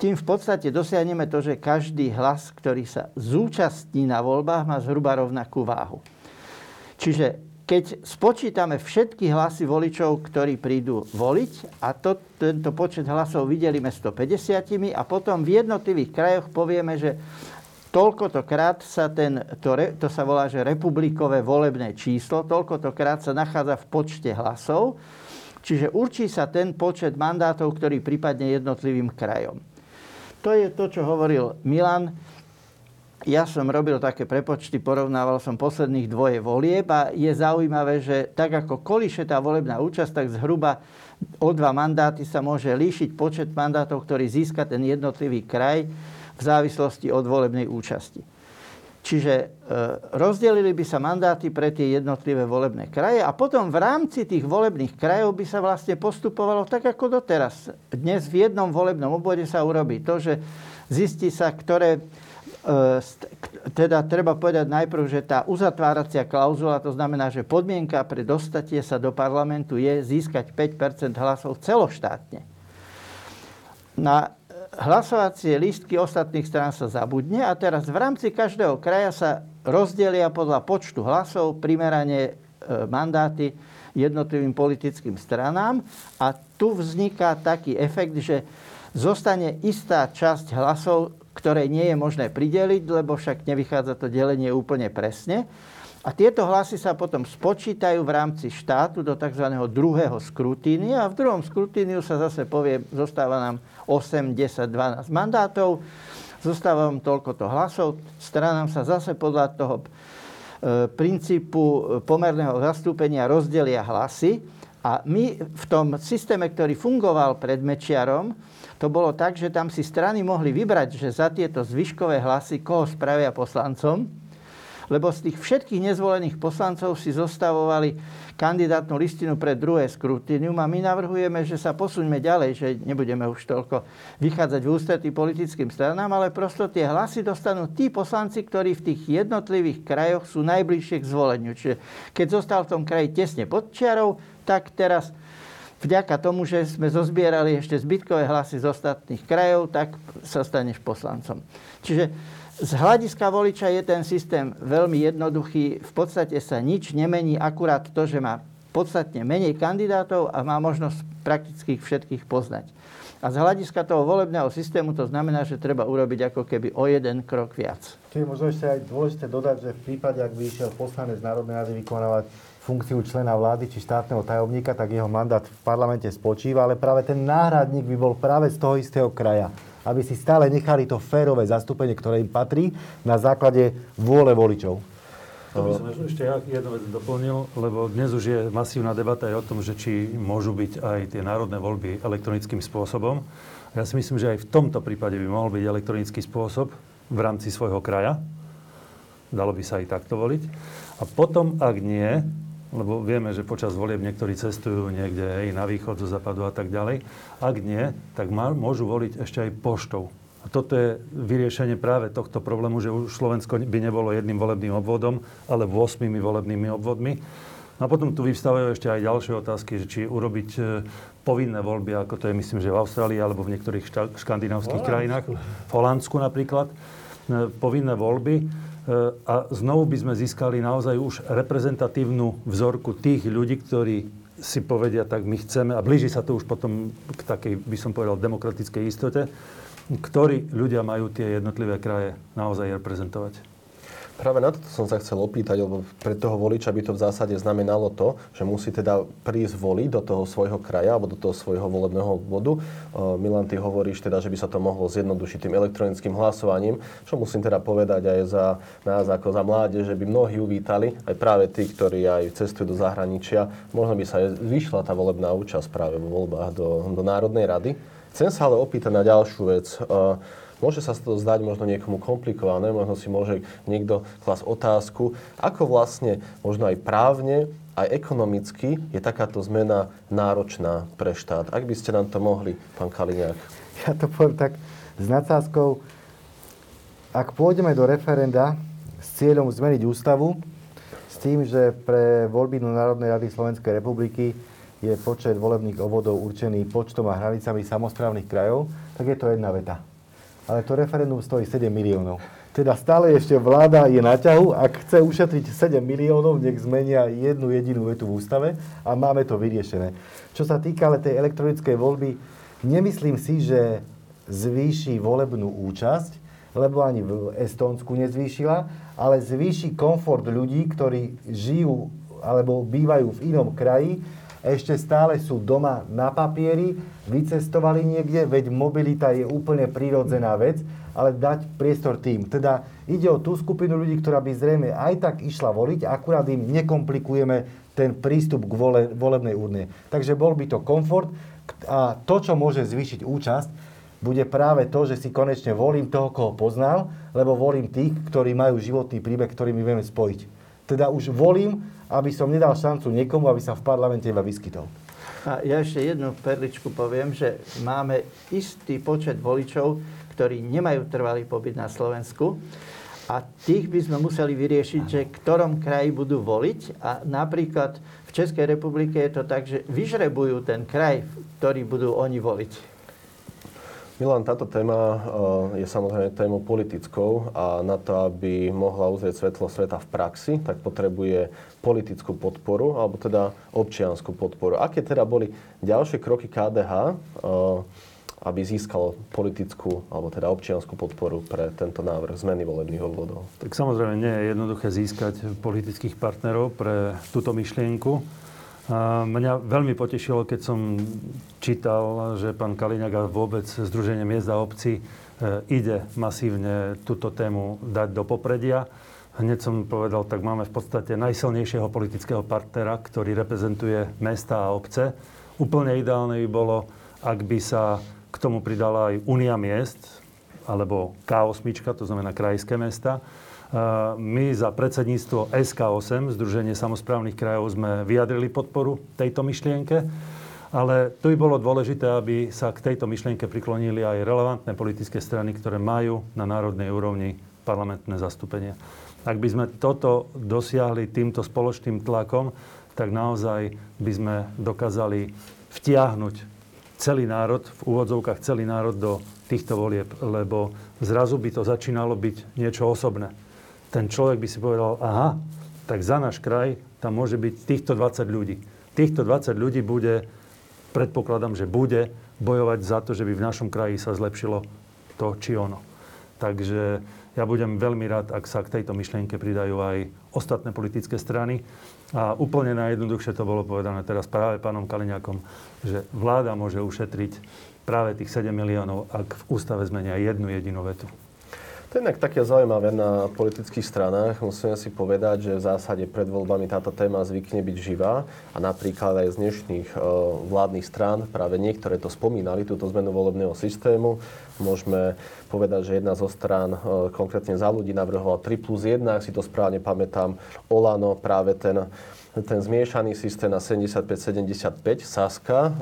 tým v podstate dosiahneme to, že každý hlas, ktorý sa zúčastní na voľbách, má zhruba rovnakú váhu. Čiže keď spočítame všetky hlasy voličov, ktorí prídu voliť a to, tento počet hlasov vydelíme 150 a potom v jednotlivých krajoch povieme, že toľkoto krát sa ten, to, to sa volá, že republikové volebné číslo, toľkoto krát sa nachádza v počte hlasov, čiže určí sa ten počet mandátov, ktorý prípadne jednotlivým krajom. To je to, čo hovoril Milan. Ja som robil také prepočty, porovnával som posledných dvoje volieb a je zaujímavé, že tak ako koliše tá volebná účasť, tak zhruba o dva mandáty sa môže líšiť počet mandátov, ktorý získa ten jednotlivý kraj v závislosti od volebnej účasti. Čiže e, rozdelili by sa mandáty pre tie jednotlivé volebné kraje a potom v rámci tých volebných krajov by sa vlastne postupovalo tak ako doteraz. Dnes v jednom volebnom obvode sa urobí to, že zistí sa, ktoré e, teda treba povedať najprv, že tá uzatváracia klauzula, to znamená, že podmienka pre dostatie sa do parlamentu je získať 5% hlasov celoštátne. Na hlasovacie lístky ostatných strán sa zabudne a teraz v rámci každého kraja sa rozdelia podľa počtu hlasov primerane e, mandáty jednotlivým politickým stranám a tu vzniká taký efekt, že zostane istá časť hlasov, ktoré nie je možné prideliť, lebo však nevychádza to delenie úplne presne. A tieto hlasy sa potom spočítajú v rámci štátu do tzv. druhého skrutínia a v druhom skrutíniu sa zase povie, zostáva nám 8, 10, 12 mandátov, zostáva vám toľkoto hlasov, stranám sa zase podľa toho e, princípu pomerného zastúpenia rozdelia hlasy a my v tom systéme, ktorý fungoval pred Mečiarom, to bolo tak, že tam si strany mohli vybrať, že za tieto zvyškové hlasy koho spravia poslancom lebo z tých všetkých nezvolených poslancov si zostavovali kandidátnu listinu pre druhé skrutínium a my navrhujeme, že sa posuňme ďalej, že nebudeme už toľko vychádzať v ústretí politickým stranám, ale prosto tie hlasy dostanú tí poslanci, ktorí v tých jednotlivých krajoch sú najbližšie k zvoleniu. Čiže keď zostal v tom kraji tesne pod čiarou, tak teraz vďaka tomu, že sme zozbierali ešte zbytkové hlasy z ostatných krajov, tak sa staneš poslancom. Čiže z hľadiska voliča je ten systém veľmi jednoduchý. V podstate sa nič nemení, akurát to, že má podstatne menej kandidátov a má možnosť prakticky všetkých poznať. A z hľadiska toho volebného systému to znamená, že treba urobiť ako keby o jeden krok viac. Je možno ešte aj dôležité dodať, že v prípade, ak by išiel poslanec Národnej rady vykonávať funkciu člena vlády či štátneho tajomníka, tak jeho mandát v parlamente spočíva, ale práve ten náhradník by bol práve z toho istého kraja aby si stále nechali to férové zastúpenie, ktoré im patrí, na základe vôle voličov. To by som ešte ja jednu vec doplnil, lebo dnes už je masívna debata aj o tom, že či môžu byť aj tie národné voľby elektronickým spôsobom. Ja si myslím, že aj v tomto prípade by mohol byť elektronický spôsob v rámci svojho kraja. Dalo by sa aj takto voliť. A potom, ak nie, lebo vieme, že počas volieb niektorí cestujú niekde hej, na východ, zo západu a tak ďalej. Ak nie, tak má, môžu voliť ešte aj poštou. A toto je vyriešenie práve tohto problému, že už Slovensko by nebolo jedným volebným obvodom, ale 8 volebnými obvodmi. No a potom tu vyvstávajú ešte aj ďalšie otázky, že či urobiť e, povinné voľby, ako to je myslím, že v Austrálii alebo v niektorých škandinávskych krajinách, v Holandsku napríklad, e, povinné voľby. E, a znovu by sme získali naozaj už reprezentatívnu vzorku tých ľudí, ktorí si povedia, tak my chceme, a blíži sa to už potom k takej, by som povedal, demokratickej istote, ktorí ľudia majú tie jednotlivé kraje naozaj reprezentovať. Práve na to som sa chcel opýtať, lebo pre toho voliča by to v zásade znamenalo to, že musí teda prísť voliť do toho svojho kraja alebo do toho svojho volebného obvodu. Milan, ty hovoríš teda, že by sa to mohlo zjednodušiť tým elektronickým hlasovaním, čo musím teda povedať aj za nás ako za mládež, že by mnohí uvítali, aj práve tí, ktorí aj cestujú do zahraničia, možno by sa aj zvyšla tá volebná účasť práve vo voľbách do, do Národnej rady. Chcem sa ale opýtať na ďalšiu vec. Môže sa to zdať možno niekomu komplikované, možno si môže niekto klas otázku, ako vlastne možno aj právne, aj ekonomicky je takáto zmena náročná pre štát. Ak by ste nám to mohli, pán Kaliňák. Ja to poviem tak s nadsázkou. Ak pôjdeme do referenda s cieľom zmeniť ústavu, s tým, že pre voľby do Národnej rady Slovenskej republiky je počet volebných obvodov určený počtom a hranicami samozprávnych krajov, tak je to jedna veta ale to referendum stojí 7 miliónov. Teda stále ešte vláda je na ťahu, ak chce ušetriť 7 miliónov, nech zmenia jednu jedinú vetu v ústave a máme to vyriešené. Čo sa týka ale tej elektronickej voľby, nemyslím si, že zvýši volebnú účasť, lebo ani v Estónsku nezvýšila, ale zvýši komfort ľudí, ktorí žijú alebo bývajú v inom kraji, ešte stále sú doma na papieri, vycestovali niekde, veď mobilita je úplne prirodzená vec, ale dať priestor tým. Teda ide o tú skupinu ľudí, ktorá by zrejme aj tak išla voliť, akurát im nekomplikujeme ten prístup k vole, volebnej urne. Takže bol by to komfort a to, čo môže zvýšiť účasť, bude práve to, že si konečne volím toho, koho poznal, lebo volím tých, ktorí majú životný príbeh, ktorý my vieme spojiť. Teda už volím aby som nedal šancu niekomu, aby sa v parlamente iba vyskytol. A ja ešte jednu perličku poviem, že máme istý počet voličov, ktorí nemajú trvalý pobyt na Slovensku. A tých by sme museli vyriešiť, že v ktorom kraji budú voliť. A napríklad v Českej republike je to tak, že vyžrebujú ten kraj, ktorý budú oni voliť. Milan, táto téma eh, je samozrejme témou politickou a na to, aby mohla uzrieť svetlo sveta v praxi, tak potrebuje politickú podporu, alebo teda občianskú podporu. Aké teda boli ďalšie kroky KDH, eh, aby získalo politickú alebo teda občianskú podporu pre tento návrh zmeny volebných obvodov? Tak samozrejme nie je jednoduché získať politických partnerov pre túto myšlienku. Mňa veľmi potešilo, keď som čítal, že pán Kaliňák a vôbec Združenie miest a obcí e, ide masívne túto tému dať do popredia. Hneď som povedal, tak máme v podstate najsilnejšieho politického partnera, ktorý reprezentuje mesta a obce. Úplne ideálne by bolo, ak by sa k tomu pridala aj Unia miest, alebo K8, to znamená krajské mesta, my za predsedníctvo SK8, Združenie samozprávnych krajov, sme vyjadrili podporu tejto myšlienke. Ale to by bolo dôležité, aby sa k tejto myšlienke priklonili aj relevantné politické strany, ktoré majú na národnej úrovni parlamentné zastúpenie. Ak by sme toto dosiahli týmto spoločným tlakom, tak naozaj by sme dokázali vtiahnuť celý národ, v úvodzovkách celý národ do týchto volieb, lebo zrazu by to začínalo byť niečo osobné ten človek by si povedal, aha, tak za náš kraj tam môže byť týchto 20 ľudí. Týchto 20 ľudí bude, predpokladám, že bude bojovať za to, že by v našom kraji sa zlepšilo to či ono. Takže ja budem veľmi rád, ak sa k tejto myšlienke pridajú aj ostatné politické strany. A úplne najjednoduchšie to bolo povedané teraz práve pánom Kaliňakom, že vláda môže ušetriť práve tých 7 miliónov, ak v ústave zmenia jednu jedinú vetu. To je inak také zaujímavé na politických stranách. Musíme si povedať, že v zásade pred voľbami táto téma zvykne byť živá a napríklad aj z dnešných e, vládnych strán práve niektoré to spomínali, túto zmenu volebného systému. Môžeme povedať, že jedna zo strán, e, konkrétne za ľudí, navrhovala 3 plus 1, ak si to správne pamätám, Olano práve ten ten zmiešaný systém na 75-75 Saska.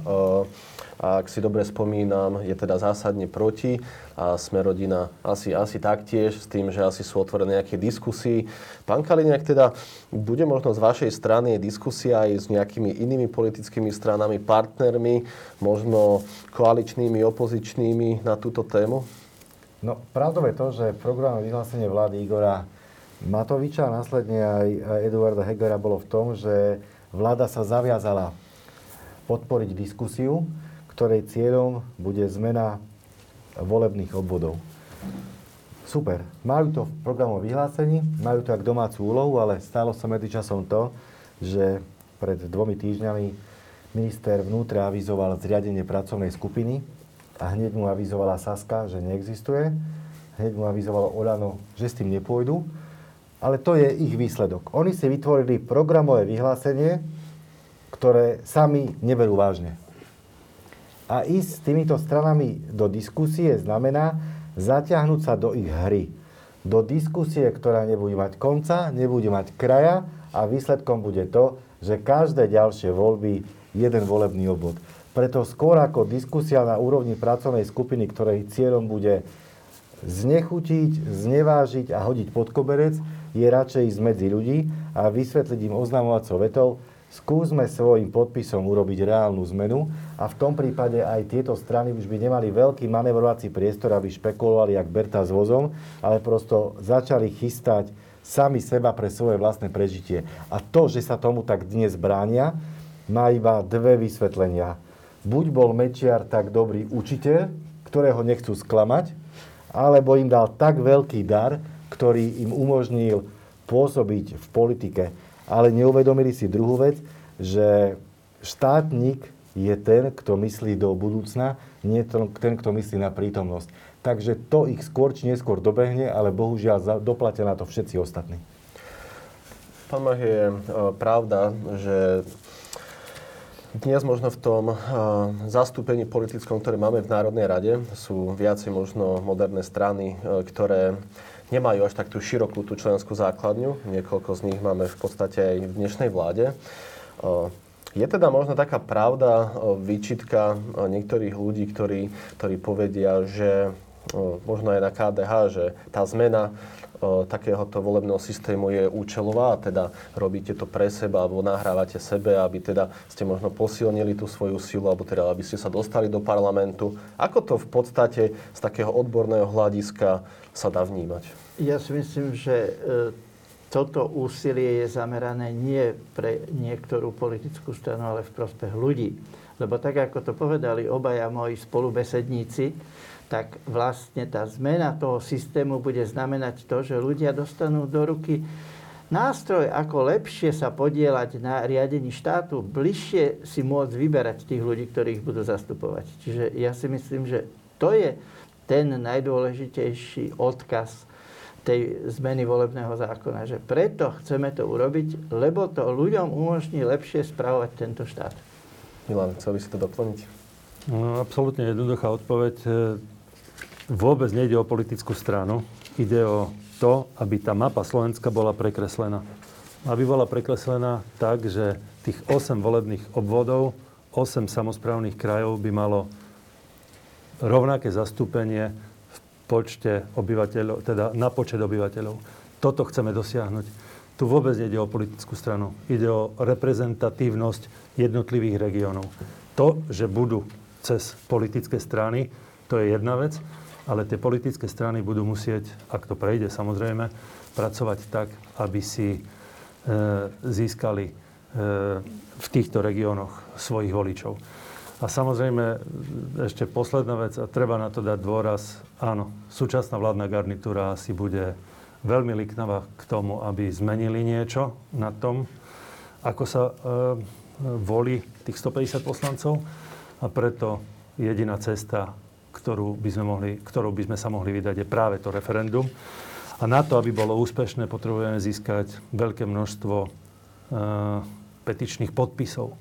A ak si dobre spomínam, je teda zásadne proti a sme rodina asi, asi taktiež s tým, že asi sú otvorené nejaké diskusii. Pán Kaliňák, teda bude možno z vašej strany diskusia aj s nejakými inými politickými stranami, partnermi, možno koaličnými, opozičnými na túto tému? No, pravdou je to, že program vyhlásenie vlády Igora Matoviča a následne aj Eduarda Hegera bolo v tom, že vláda sa zaviazala podporiť diskusiu, ktorej cieľom bude zmena volebných obvodov. Super. Majú to v programovom vyhlásení, majú to ako domácu úlohu, ale stálo sa medzičasom to, že pred dvomi týždňami minister vnútra avizoval zriadenie pracovnej skupiny a hneď mu avizovala Saska, že neexistuje. Hneď mu avizovalo Olano, že s tým nepôjdu. Ale to je ich výsledok. Oni si vytvorili programové vyhlásenie, ktoré sami neberú vážne. A ísť s týmito stranami do diskusie znamená zaťahnuť sa do ich hry. Do diskusie, ktorá nebude mať konca, nebude mať kraja a výsledkom bude to, že každé ďalšie voľby jeden volebný obvod. Preto skôr ako diskusia na úrovni pracovnej skupiny, ktorej cieľom bude znechutiť, znevážiť a hodiť pod koberec, je radšej ísť medzi ľudí a vysvetliť im oznamovacou vetou, skúsme svojim podpisom urobiť reálnu zmenu a v tom prípade aj tieto strany už by nemali veľký manevrovací priestor, aby špekulovali jak Berta s vozom, ale prosto začali chystať sami seba pre svoje vlastné prežitie. A to, že sa tomu tak dnes bránia, má iba dve vysvetlenia. Buď bol Mečiar tak dobrý učiteľ, ktorého nechcú sklamať, alebo im dal tak veľký dar, ktorý im umožnil pôsobiť v politike ale neuvedomili si druhú vec, že štátnik je ten, kto myslí do budúcna, nie ten, kto myslí na prítomnosť. Takže to ich skôr či neskôr dobehne, ale bohužiaľ doplatia na to všetci ostatní. Pán Mach, je e, pravda, že dnes možno v tom uh, zastúpení politickom, ktoré máme v Národnej rade, sú viacej možno moderné strany, uh, ktoré nemajú až tak tú širokú tú členskú základňu. Niekoľko z nich máme v podstate aj v dnešnej vláde. Je teda možno taká pravda, výčitka niektorých ľudí, ktorí, ktorí povedia, že možno aj na KDH, že tá zmena takéhoto volebného systému je účelová, teda robíte to pre seba, alebo nahrávate sebe, aby teda ste možno posilnili tú svoju silu, alebo teda aby ste sa dostali do parlamentu. Ako to v podstate z takého odborného hľadiska sa dá vnímať? Ja si myslím, že e, toto úsilie je zamerané nie pre niektorú politickú stranu, ale v prospech ľudí. Lebo tak, ako to povedali obaja moji spolubesedníci, tak vlastne tá zmena toho systému bude znamenať to, že ľudia dostanú do ruky nástroj, ako lepšie sa podielať na riadení štátu, bližšie si môcť vyberať tých ľudí, ktorých budú zastupovať. Čiže ja si myslím, že to je ten najdôležitejší odkaz tej zmeny volebného zákona. Že preto chceme to urobiť, lebo to ľuďom umožní lepšie spravovať tento štát. Milan, chcel by si to doplniť? No, absolútne jednoduchá odpoveď. Vôbec nejde o politickú stranu. Ide o to, aby tá mapa Slovenska bola prekreslená. Aby bola prekreslená tak, že tých 8 volebných obvodov, 8 samozprávnych krajov by malo rovnaké zastúpenie v počte obyvateľov, teda na počet obyvateľov. Toto chceme dosiahnuť. Tu vôbec nejde o politickú stranu. Ide o reprezentatívnosť jednotlivých regiónov. To, že budú cez politické strany, to je jedna vec, ale tie politické strany budú musieť, ak to prejde samozrejme, pracovať tak, aby si e, získali e, v týchto regiónoch svojich voličov. A samozrejme, ešte posledná vec, a treba na to dať dôraz, áno, súčasná vládna garnitúra si bude veľmi liknavá k tomu, aby zmenili niečo na tom, ako sa e, volí tých 150 poslancov. A preto jediná cesta, ktorú by, sme mohli, ktorou by sme sa mohli vydať, je práve to referendum. A na to, aby bolo úspešné, potrebujeme získať veľké množstvo e, petičných podpisov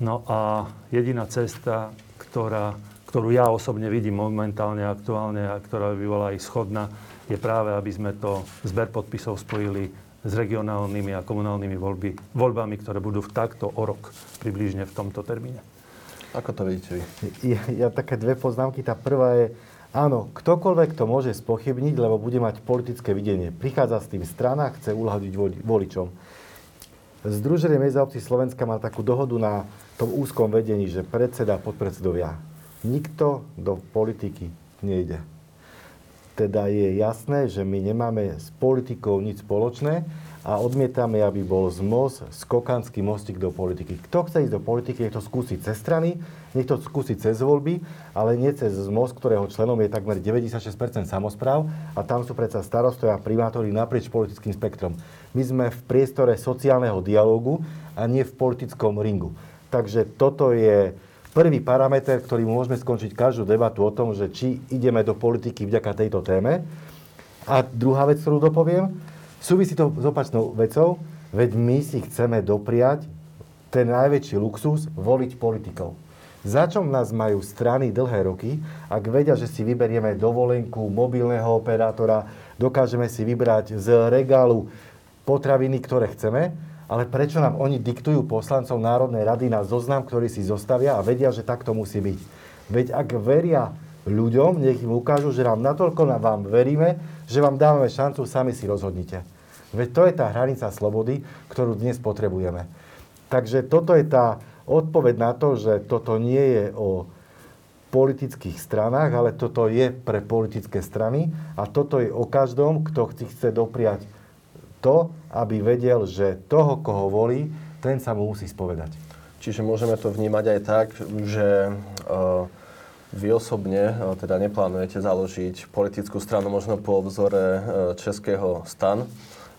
No a jediná cesta, ktorá, ktorú ja osobne vidím momentálne, aktuálne a ktorá by bola aj schodná, je práve, aby sme to zber podpisov spojili s regionálnymi a komunálnymi voľby, voľbami, ktoré budú v takto o rok približne v tomto termíne. Ako to vidíte vy? Ja, ja také dve poznámky. Tá prvá je, áno, ktokoľvek to môže spochybniť, lebo bude mať politické videnie. Prichádza s tým strana, chce uľahodiť voličom. Združenie mesta obcí Slovenska má takú dohodu na tom úzkom vedení, že predseda, podpredsedovia. Nikto do politiky nejde teda je jasné, že my nemáme s politikou nič spoločné a odmietame, aby bol z MOS skokanský mostík do politiky. Kto chce ísť do politiky, nech to skúsi cez strany, nech to skúsi cez voľby, ale nie cez MOS, ktorého členom je takmer 96% samozpráv a tam sú predsa starostovia a primátori naprieč politickým spektrom. My sme v priestore sociálneho dialógu a nie v politickom ringu. Takže toto je prvý parameter, ktorý môžeme skončiť každú debatu o tom, že či ideme do politiky vďaka tejto téme. A druhá vec, ktorú dopoviem, súvisí to s opačnou vecou, veď my si chceme dopriať ten najväčší luxus voliť politikov. Za čo nás majú strany dlhé roky, ak vedia, že si vyberieme dovolenku mobilného operátora, dokážeme si vybrať z regálu potraviny, ktoré chceme, ale prečo nám oni diktujú poslancov Národnej rady na zoznam, ktorý si zostavia a vedia, že tak to musí byť. Veď ak veria ľuďom, nech im ukážu, že nám natoľko na vám veríme, že vám dávame šancu, sami si rozhodnite. Veď to je tá hranica slobody, ktorú dnes potrebujeme. Takže toto je tá odpoveď na to, že toto nie je o politických stranách, ale toto je pre politické strany a toto je o každom, kto chce dopriať to, aby vedel, že toho, koho volí, ten sa mu musí spovedať. Čiže môžeme to vnímať aj tak, že uh, vy osobne uh, teda neplánujete založiť politickú stranu možno po vzore uh, českého stan,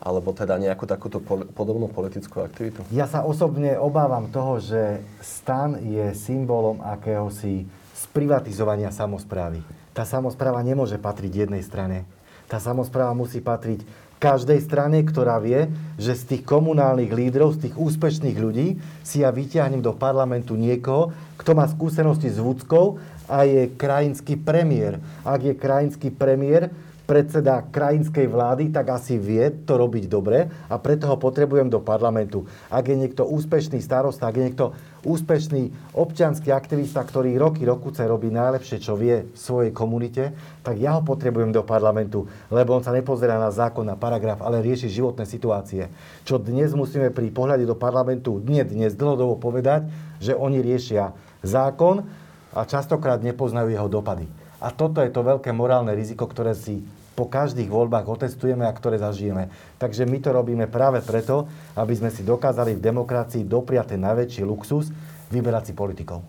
alebo teda nejakú takúto podobnú politickú aktivitu? Ja sa osobne obávam toho, že stan je symbolom akéhosi sprivatizovania samozprávy. Tá samozpráva nemôže patriť jednej strane. Tá samozpráva musí patriť každej strane, ktorá vie, že z tých komunálnych lídrov, z tých úspešných ľudí si ja vyťahnem do parlamentu niekoho, kto má skúsenosti s Vúckou a je krajinský premiér. Ak je krajinský premiér, predseda krajinskej vlády, tak asi vie to robiť dobre a preto ho potrebujem do parlamentu. Ak je niekto úspešný starosta, ak je niekto úspešný občianský aktivista, ktorý roky, rokuce robí najlepšie, čo vie v svojej komunite, tak ja ho potrebujem do parlamentu, lebo on sa nepozerá na zákon, na paragraf, ale rieši životné situácie. Čo dnes musíme pri pohľade do parlamentu, nie dnes dlhodobo povedať, že oni riešia zákon a častokrát nepoznajú jeho dopady. A toto je to veľké morálne riziko, ktoré si po každých voľbách otestujeme a ktoré zažijeme. Takže my to robíme práve preto, aby sme si dokázali v demokracii dopriať ten najväčší luxus, vyberať si politikov.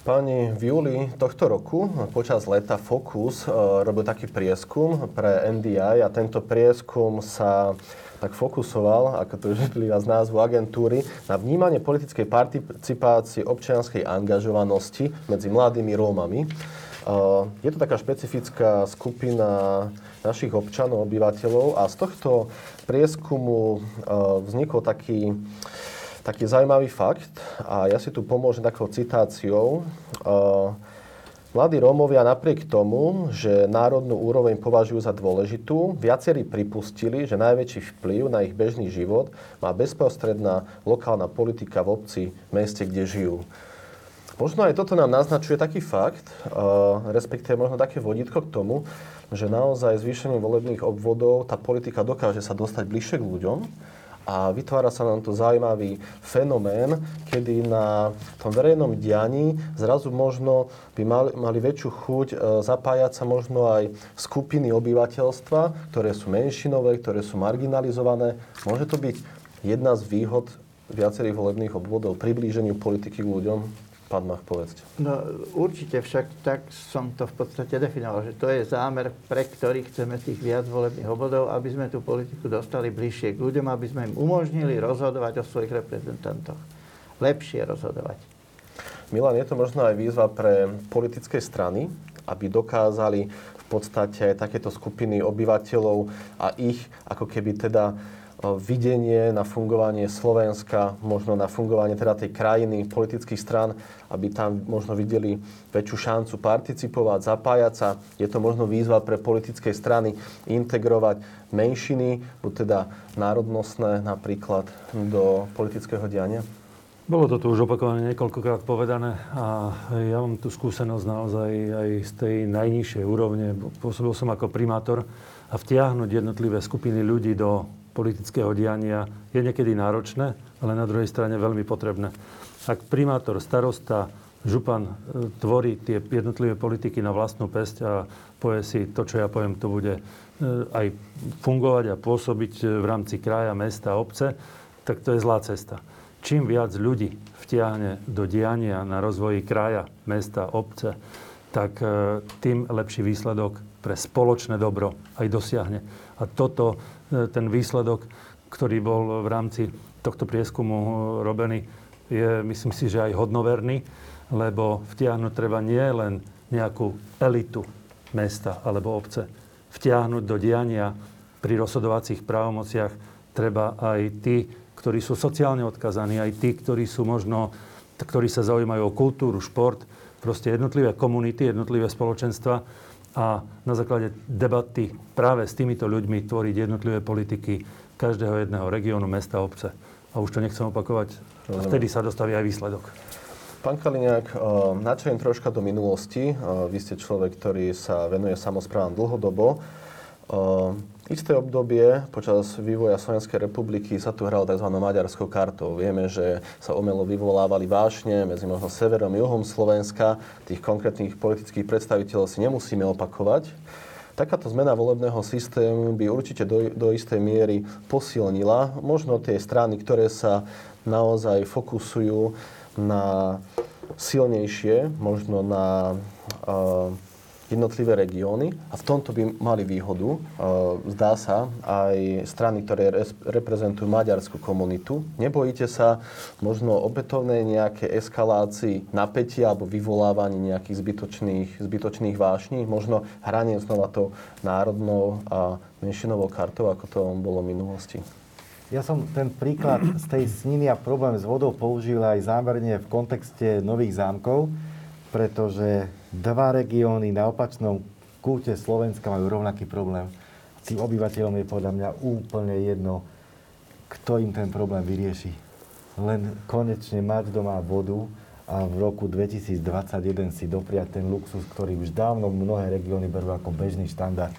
Páni, v júli tohto roku počas leta Focus e, robil taký prieskum pre NDI a tento prieskum sa tak fokusoval, ako to už vyplýva z názvu agentúry, na vnímanie politickej participácie občianskej angažovanosti medzi mladými Rómami. Je to taká špecifická skupina našich občanov, obyvateľov a z tohto prieskumu vznikol taký, taký zaujímavý fakt a ja si tu pomôžem takou citáciou. Mladí Rómovia napriek tomu, že národnú úroveň považujú za dôležitú, viacerí pripustili, že najväčší vplyv na ich bežný život má bezprostredná lokálna politika v obci, meste, kde žijú. Možno aj toto nám naznačuje taký fakt, respektíve možno také vodítko k tomu, že naozaj zvýšením volebných obvodov tá politika dokáže sa dostať bližšie k ľuďom a vytvára sa nám tu zaujímavý fenomén, kedy na tom verejnom dianí zrazu možno by mali, mali väčšiu chuť e, zapájať sa možno aj skupiny obyvateľstva, ktoré sú menšinové, ktoré sú marginalizované. Môže to byť jedna z výhod viacerých volebných obvodov, priblíženiu politiky k ľuďom? Pán Mach, povedzte. No určite, však tak som to v podstate definoval, že to je zámer, pre ktorý chceme tých viac volebných obvodov, aby sme tú politiku dostali bližšie k ľuďom, aby sme im umožnili rozhodovať o svojich reprezentantoch. Lepšie rozhodovať. Milan, je to možno aj výzva pre politické strany, aby dokázali v podstate takéto skupiny obyvateľov a ich ako keby teda videnie na fungovanie Slovenska, možno na fungovanie teda tej krajiny, politických strán, aby tam možno videli väčšiu šancu participovať, zapájať sa. Je to možno výzva pre politické strany integrovať menšiny, buď teda národnostné napríklad, do politického diania? Bolo to tu už opakované niekoľkokrát povedané a ja mám tu skúsenosť naozaj aj z tej najnižšej úrovne. Pôsobil som ako primátor a vtiahnuť jednotlivé skupiny ľudí do politického diania je niekedy náročné, ale na druhej strane veľmi potrebné. Ak primátor, starosta, župan e, tvorí tie jednotlivé politiky na vlastnú pesť a povie si, to, čo ja poviem, to bude e, aj fungovať a pôsobiť v rámci kraja, mesta, obce, tak to je zlá cesta čím viac ľudí vtiahne do diania na rozvoji kraja, mesta, obce, tak e, tým lepší výsledok pre spoločné dobro aj dosiahne. A toto, e, ten výsledok, ktorý bol v rámci tohto prieskumu e, robený, je, myslím si, že aj hodnoverný, lebo vtiahnuť treba nie len nejakú elitu mesta alebo obce. Vtiahnuť do diania pri rozhodovacích právomociach treba aj tí, ktorí sú sociálne odkazaní, aj tí, ktorí sú možno, ktorí sa zaujímajú o kultúru, šport, proste jednotlivé komunity, jednotlivé spoločenstva a na základe debaty práve s týmito ľuďmi tvoriť jednotlivé politiky každého jedného regiónu, mesta, obce. A už to nechcem opakovať, vtedy sa dostaví aj výsledok. Pán Kaliňák, eh, načujem troška do minulosti. Eh, vy ste človek, ktorý sa venuje samozprávam dlhodobo. Isté obdobie počas vývoja Slovenskej republiky sa tu hral tzv. maďarskou kartou. Vieme, že sa omelo vyvolávali vášne medzi možno severom a juhom Slovenska. Tých konkrétnych politických predstaviteľov si nemusíme opakovať. Takáto zmena volebného systému by určite do, do istej miery posilnila možno tie strany, ktoré sa naozaj fokusujú na silnejšie, možno na uh, jednotlivé regióny a v tomto by mali výhodu, e, zdá sa, aj strany, ktoré reprezentujú maďarskú komunitu. Nebojíte sa možno opätovnej nejaké eskalácii napätia alebo vyvolávanie nejakých zbytočných, zbytočných vášní, možno hranie znova to národnou a menšinovou kartou, ako to bolo v minulosti? Ja som ten príklad z tej sniny a problém s vodou použil aj zámerne v kontexte nových zámkov, pretože dva regióny na opačnom kúte Slovenska majú rovnaký problém. Tým obyvateľom je podľa mňa úplne jedno, kto im ten problém vyrieši. Len konečne mať doma vodu a v roku 2021 si dopriať ten luxus, ktorý už dávno mnohé regióny berú ako bežný štandard.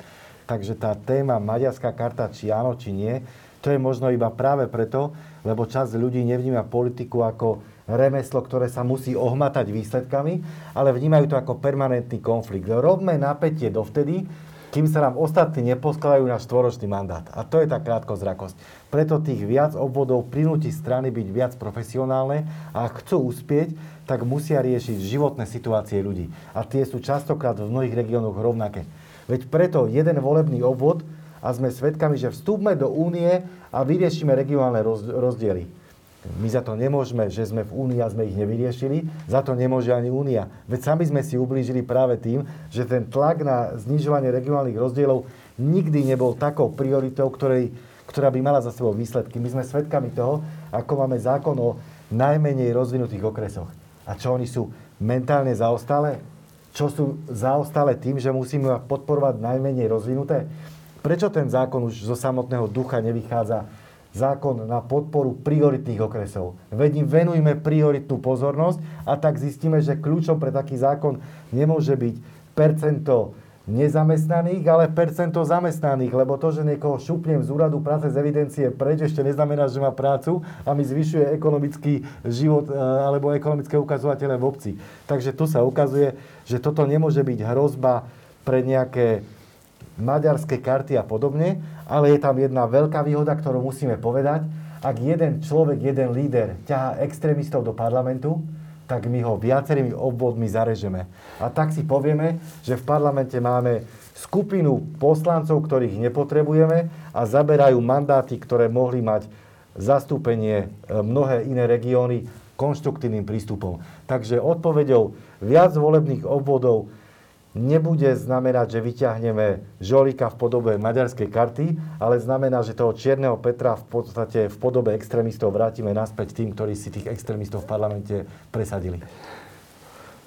Takže tá téma maďarská karta, či áno, či nie, to je možno iba práve preto, lebo časť ľudí nevníma politiku ako remeslo, ktoré sa musí ohmatať výsledkami, ale vnímajú to ako permanentný konflikt. Robme napätie dovtedy, kým sa nám ostatní neposkladajú na štvoročný mandát. A to je tá krátkozrakosť. Preto tých viac obvodov prinúti strany byť viac profesionálne a ak chcú uspieť, tak musia riešiť životné situácie ľudí. A tie sú častokrát v mnohých regiónoch rovnaké. Veď preto jeden volebný obvod a sme svedkami, že vstúpme do únie a vyriešime regionálne rozdiely. My za to nemôžeme, že sme v Únii a sme ich nevyriešili. Za to nemôže ani Únia. Veď sami sme si ublížili práve tým, že ten tlak na znižovanie regionálnych rozdielov nikdy nebol takou prioritou, ktorej, ktorá by mala za sebou výsledky. My sme svedkami toho, ako máme zákon o najmenej rozvinutých okresoch. A čo oni sú mentálne zaostalé? Čo sú zaostalé tým, že musíme podporovať najmenej rozvinuté? Prečo ten zákon už zo samotného ducha nevychádza zákon na podporu prioritných okresov. Veď im venujme prioritnú pozornosť a tak zistíme, že kľúčom pre taký zákon nemôže byť percento nezamestnaných, ale percento zamestnaných, lebo to, že niekoho šupnem z úradu práce z evidencie preč, ešte neznamená, že má prácu a mi zvyšuje ekonomický život e, alebo ekonomické ukazovatele v obci. Takže tu sa ukazuje, že toto nemôže byť hrozba pre nejaké maďarské karty a podobne, ale je tam jedna veľká výhoda, ktorú musíme povedať. Ak jeden človek, jeden líder ťahá extrémistov do parlamentu, tak my ho viacerými obvodmi zarežeme. A tak si povieme, že v parlamente máme skupinu poslancov, ktorých nepotrebujeme a zaberajú mandáty, ktoré mohli mať zastúpenie e, mnohé iné regióny konštruktívnym prístupom. Takže odpovedou viac volebných obvodov nebude znamenať, že vyťahneme žolika v podobe maďarskej karty, ale znamená, že toho čierneho Petra v podstate v podobe extrémistov vrátime naspäť tým, ktorí si tých extrémistov v parlamente presadili.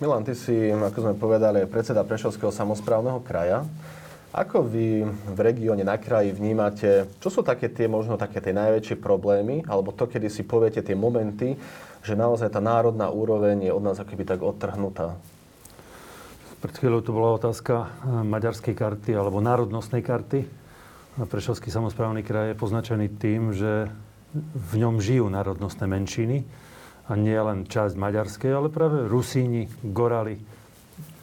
Milan, ty si, ako sme povedali, predseda Prešovského samozprávneho kraja. Ako vy v regióne na kraji vnímate, čo sú také tie možno také tie najväčšie problémy, alebo to, kedy si poviete tie momenty, že naozaj tá národná úroveň je od nás akoby tak odtrhnutá? Pred chvíľou to bola otázka eh, maďarskej karty alebo národnostnej karty. Prešovský samozprávny kraj je poznačený tým, že v ňom žijú národnostné menšiny a nie len časť maďarskej, ale práve Rusíni, Gorali.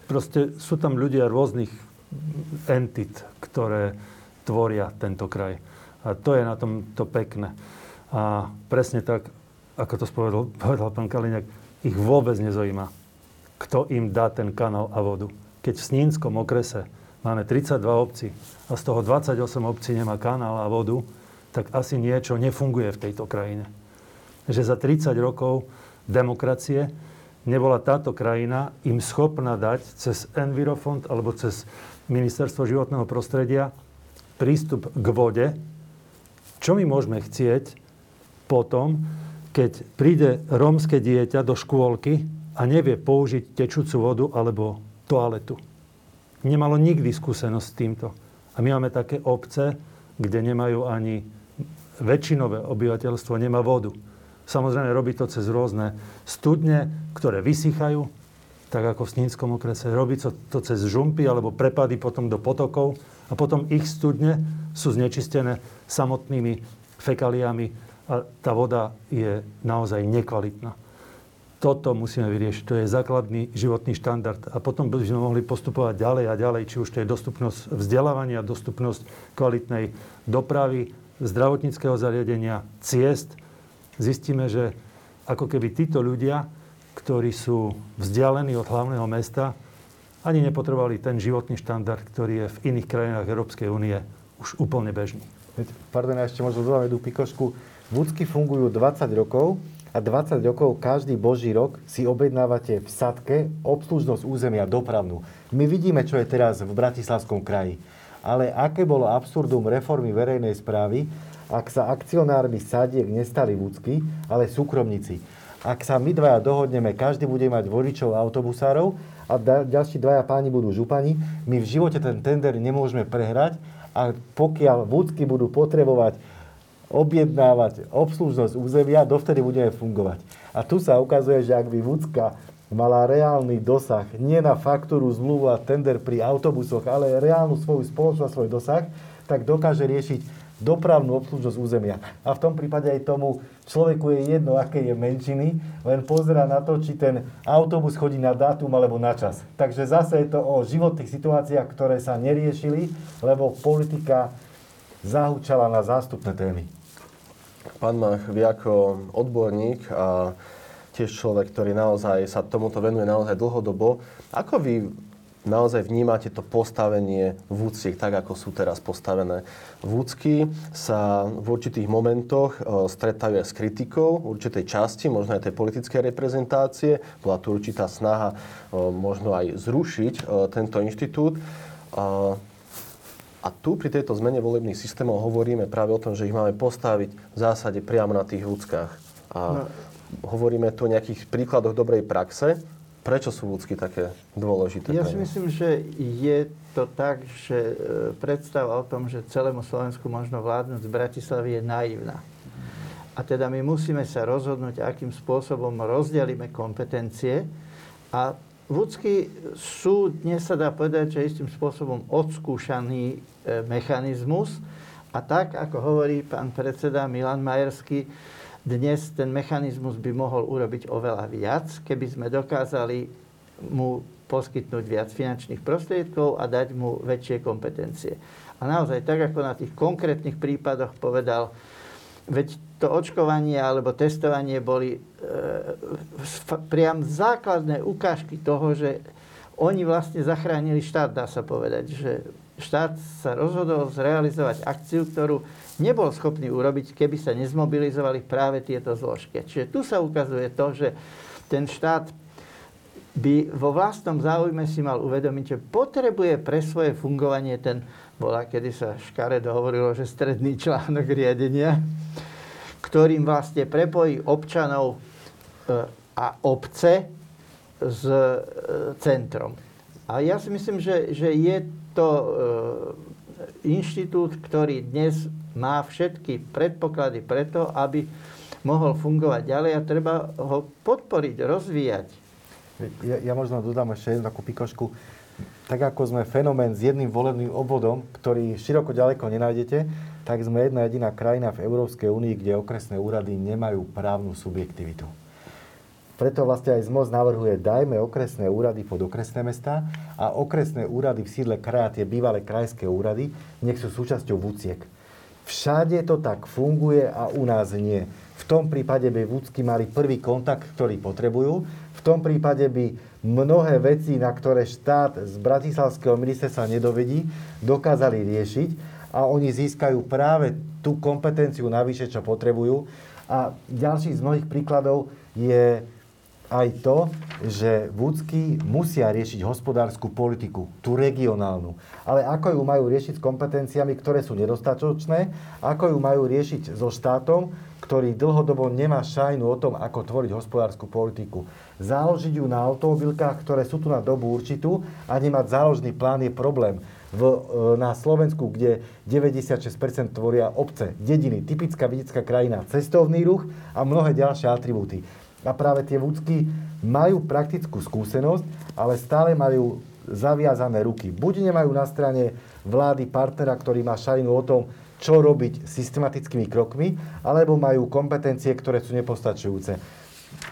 Proste sú tam ľudia rôznych entit, ktoré tvoria tento kraj. A to je na tom to pekné. A presne tak, ako to spovedal, povedal pán Kaliňák, ich vôbec nezaujíma, kto im dá ten kanál a vodu. Keď v Snínskom okrese máme 32 obcí a z toho 28 obcí nemá kanál a vodu, tak asi niečo nefunguje v tejto krajine. Že za 30 rokov demokracie nebola táto krajina im schopná dať cez Envirofond alebo cez ministerstvo životného prostredia prístup k vode, čo my môžeme chcieť potom, keď príde rómske dieťa do škôlky a nevie použiť tečúcu vodu alebo toaletu. Nemalo nikdy skúsenosť s týmto. A my máme také obce, kde nemajú ani väčšinové obyvateľstvo, nemá vodu. Samozrejme, robí to cez rôzne studne, ktoré vysychajú, tak ako v Snínskom okrese. Robí to, to cez žumpy alebo prepady potom do potokov a potom ich studne sú znečistené samotnými fekaliami a tá voda je naozaj nekvalitná. Toto musíme vyriešiť. To je základný životný štandard. A potom by sme mohli postupovať ďalej a ďalej, či už to je dostupnosť vzdelávania, dostupnosť kvalitnej dopravy, zdravotníckého zariadenia, ciest. Zistíme, že ako keby títo ľudia ktorí sú vzdialení od hlavného mesta, ani nepotrebovali ten životný štandard, ktorý je v iných krajinách Európskej únie už úplne bežný. Pardon, ja ešte možno dodám jednu pikošku. Vúcky fungujú 20 rokov a 20 rokov každý boží rok si objednávate v sadke obslužnosť územia dopravnú. My vidíme, čo je teraz v Bratislavskom kraji. Ale aké bolo absurdum reformy verejnej správy, ak sa akcionármi sadiek nestali vúcky, ale súkromníci ak sa my dvaja dohodneme, každý bude mať vodičov autobusárov a da, ďalší dvaja páni budú župani, my v živote ten tender nemôžeme prehrať a pokiaľ vúcky budú potrebovať objednávať obslužnosť územia, dovtedy budeme fungovať. A tu sa ukazuje, že ak by Vúcka mala reálny dosah, nie na faktúru, zmluvu a tender pri autobusoch, ale reálnu svoju spoločnosť, svoj dosah, tak dokáže riešiť dopravnú obslužnosť územia. A v tom prípade aj tomu človeku je jedno, aké je menšiny, len pozera na to, či ten autobus chodí na dátum alebo na čas. Takže zase je to o životných situáciách, ktoré sa neriešili, lebo politika zahúčala na zástupné témy. Pán Mach, vy ako odborník a tiež človek, ktorý naozaj sa tomuto venuje naozaj dlhodobo, ako vy naozaj vnímate to postavenie vúciek tak, ako sú teraz postavené. Vúcky sa v určitých momentoch e, stretajú aj s kritikou určitej časti, možno aj tej politickej reprezentácie. Bola tu určitá snaha e, možno aj zrušiť e, tento inštitút. A tu pri tejto zmene volebných systémov hovoríme práve o tom, že ich máme postaviť v zásade priamo na tých vúckach. A no. hovoríme tu o nejakých príkladoch dobrej praxe, Prečo sú ľudsky také dôležité? Ja si myslím, že je to tak, že e, predstava o tom, že celému Slovensku možno vládnuť z Bratislavy je naivná. A teda my musíme sa rozhodnúť, akým spôsobom rozdelíme kompetencie. A ľudský sú, dnes sa dá povedať, že istým spôsobom odskúšaný e, mechanizmus. A tak, ako hovorí pán predseda Milan Majerský, dnes ten mechanizmus by mohol urobiť oveľa viac, keby sme dokázali mu poskytnúť viac finančných prostriedkov a dať mu väčšie kompetencie. A naozaj, tak ako na tých konkrétnych prípadoch povedal, veď to očkovanie alebo testovanie boli e, priam základné ukážky toho, že oni vlastne zachránili štát, dá sa povedať, že štát sa rozhodol zrealizovať akciu, ktorú nebol schopný urobiť, keby sa nezmobilizovali práve tieto zložky. Čiže tu sa ukazuje to, že ten štát by vo vlastnom záujme si mal uvedomiť, že potrebuje pre svoje fungovanie ten, bola, kedy sa škaredo hovorilo, že stredný článok riadenia, ktorým vlastne prepojí občanov e, a obce s e, centrom. A ja si myslím, že, že je to e, inštitút, ktorý dnes má všetky predpoklady preto, aby mohol fungovať ďalej a treba ho podporiť, rozvíjať. Ja, ja možno dodám ešte jednu takú pikošku. Tak ako sme fenomén s jedným volebným obvodom, ktorý široko ďaleko nenájdete, tak sme jedna jediná krajina v Európskej únii, kde okresné úrady nemajú právnu subjektivitu. Preto vlastne aj ZMOZ navrhuje, dajme okresné úrady pod okresné mesta a okresné úrady v sídle kraja, tie bývalé krajské úrady, nech sú súčasťou vúciek. Všade to tak funguje a u nás nie. V tom prípade by vúcky mali prvý kontakt, ktorý potrebujú. V tom prípade by mnohé veci, na ktoré štát z Bratislavského ministerstva nedovedí, dokázali riešiť a oni získajú práve tú kompetenciu navyše, čo potrebujú. A ďalší z mnohých príkladov je aj to, že vúcky musia riešiť hospodárskú politiku, tú regionálnu. Ale ako ju majú riešiť s kompetenciami, ktoré sú nedostatočné, ako ju majú riešiť so štátom, ktorý dlhodobo nemá šajnu o tom, ako tvoriť hospodárskú politiku. Záložiť ju na automobilkách, ktoré sú tu na dobu určitú a nemať záložný plán je problém. V, e, na Slovensku, kde 96% tvoria obce, dediny, typická vidická krajina, cestovný ruch a mnohé ďalšie atribúty. A práve tie vúcky majú praktickú skúsenosť, ale stále majú zaviazané ruky. Buď nemajú na strane vlády partnera, ktorý má šajnu o tom, čo robiť systematickými krokmi, alebo majú kompetencie, ktoré sú nepostačujúce.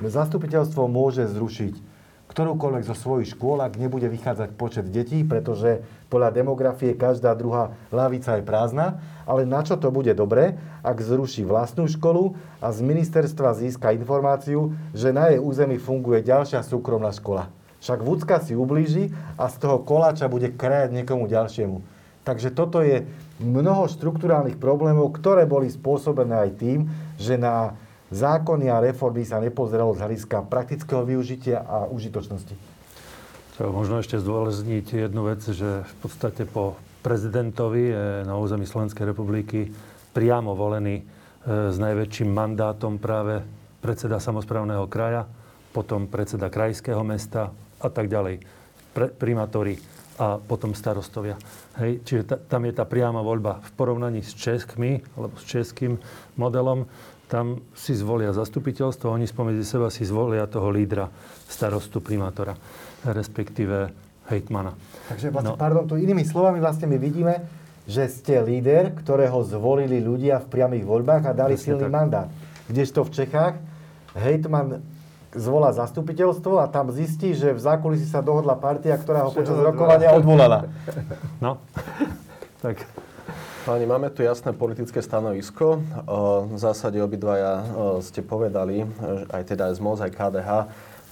Zastupiteľstvo môže zrušiť ktorúkoľvek zo svojich škôl, ak nebude vychádzať počet detí, pretože podľa demografie každá druhá lavica je prázdna, ale na čo to bude dobre, ak zruší vlastnú školu a z ministerstva získa informáciu, že na jej území funguje ďalšia súkromná škola. Však Vúcka si ublíži a z toho koláča bude krajať niekomu ďalšiemu. Takže toto je mnoho štruktúrálnych problémov, ktoré boli spôsobené aj tým, že na zákony a reformy sa nepozeralo z hľadiska praktického využitia a užitočnosti. Treba možno ešte zdôrazniť jednu vec, že v podstate po prezidentovi na území Slovenskej republiky priamo volený e, s najväčším mandátom práve predseda samozprávneho kraja, potom predseda krajského mesta a tak ďalej. Pre, primátori a potom starostovia. Hej, čiže ta, tam je tá priama voľba v porovnaní s Českmi, alebo s českým modelom, tam si zvolia zastupiteľstvo, oni spomedzi seba si zvolia toho lídra, starostu, primátora, respektíve hejtmana. Takže vlastne, no. pardon, tu inými slovami vlastne my vidíme, že ste líder, ktorého zvolili ľudia v priamých voľbách a dali Presne silný tak. mandát. Kdežto v Čechách hejtman zvolá zastupiteľstvo a tam zistí, že v zákulisí sa dohodla partia, ktorá ho počas rokovania odvolala. No, tak Páni, máme tu jasné politické stanovisko. V zásade obidvaja ste povedali, aj teda SMOZ, aj KDH,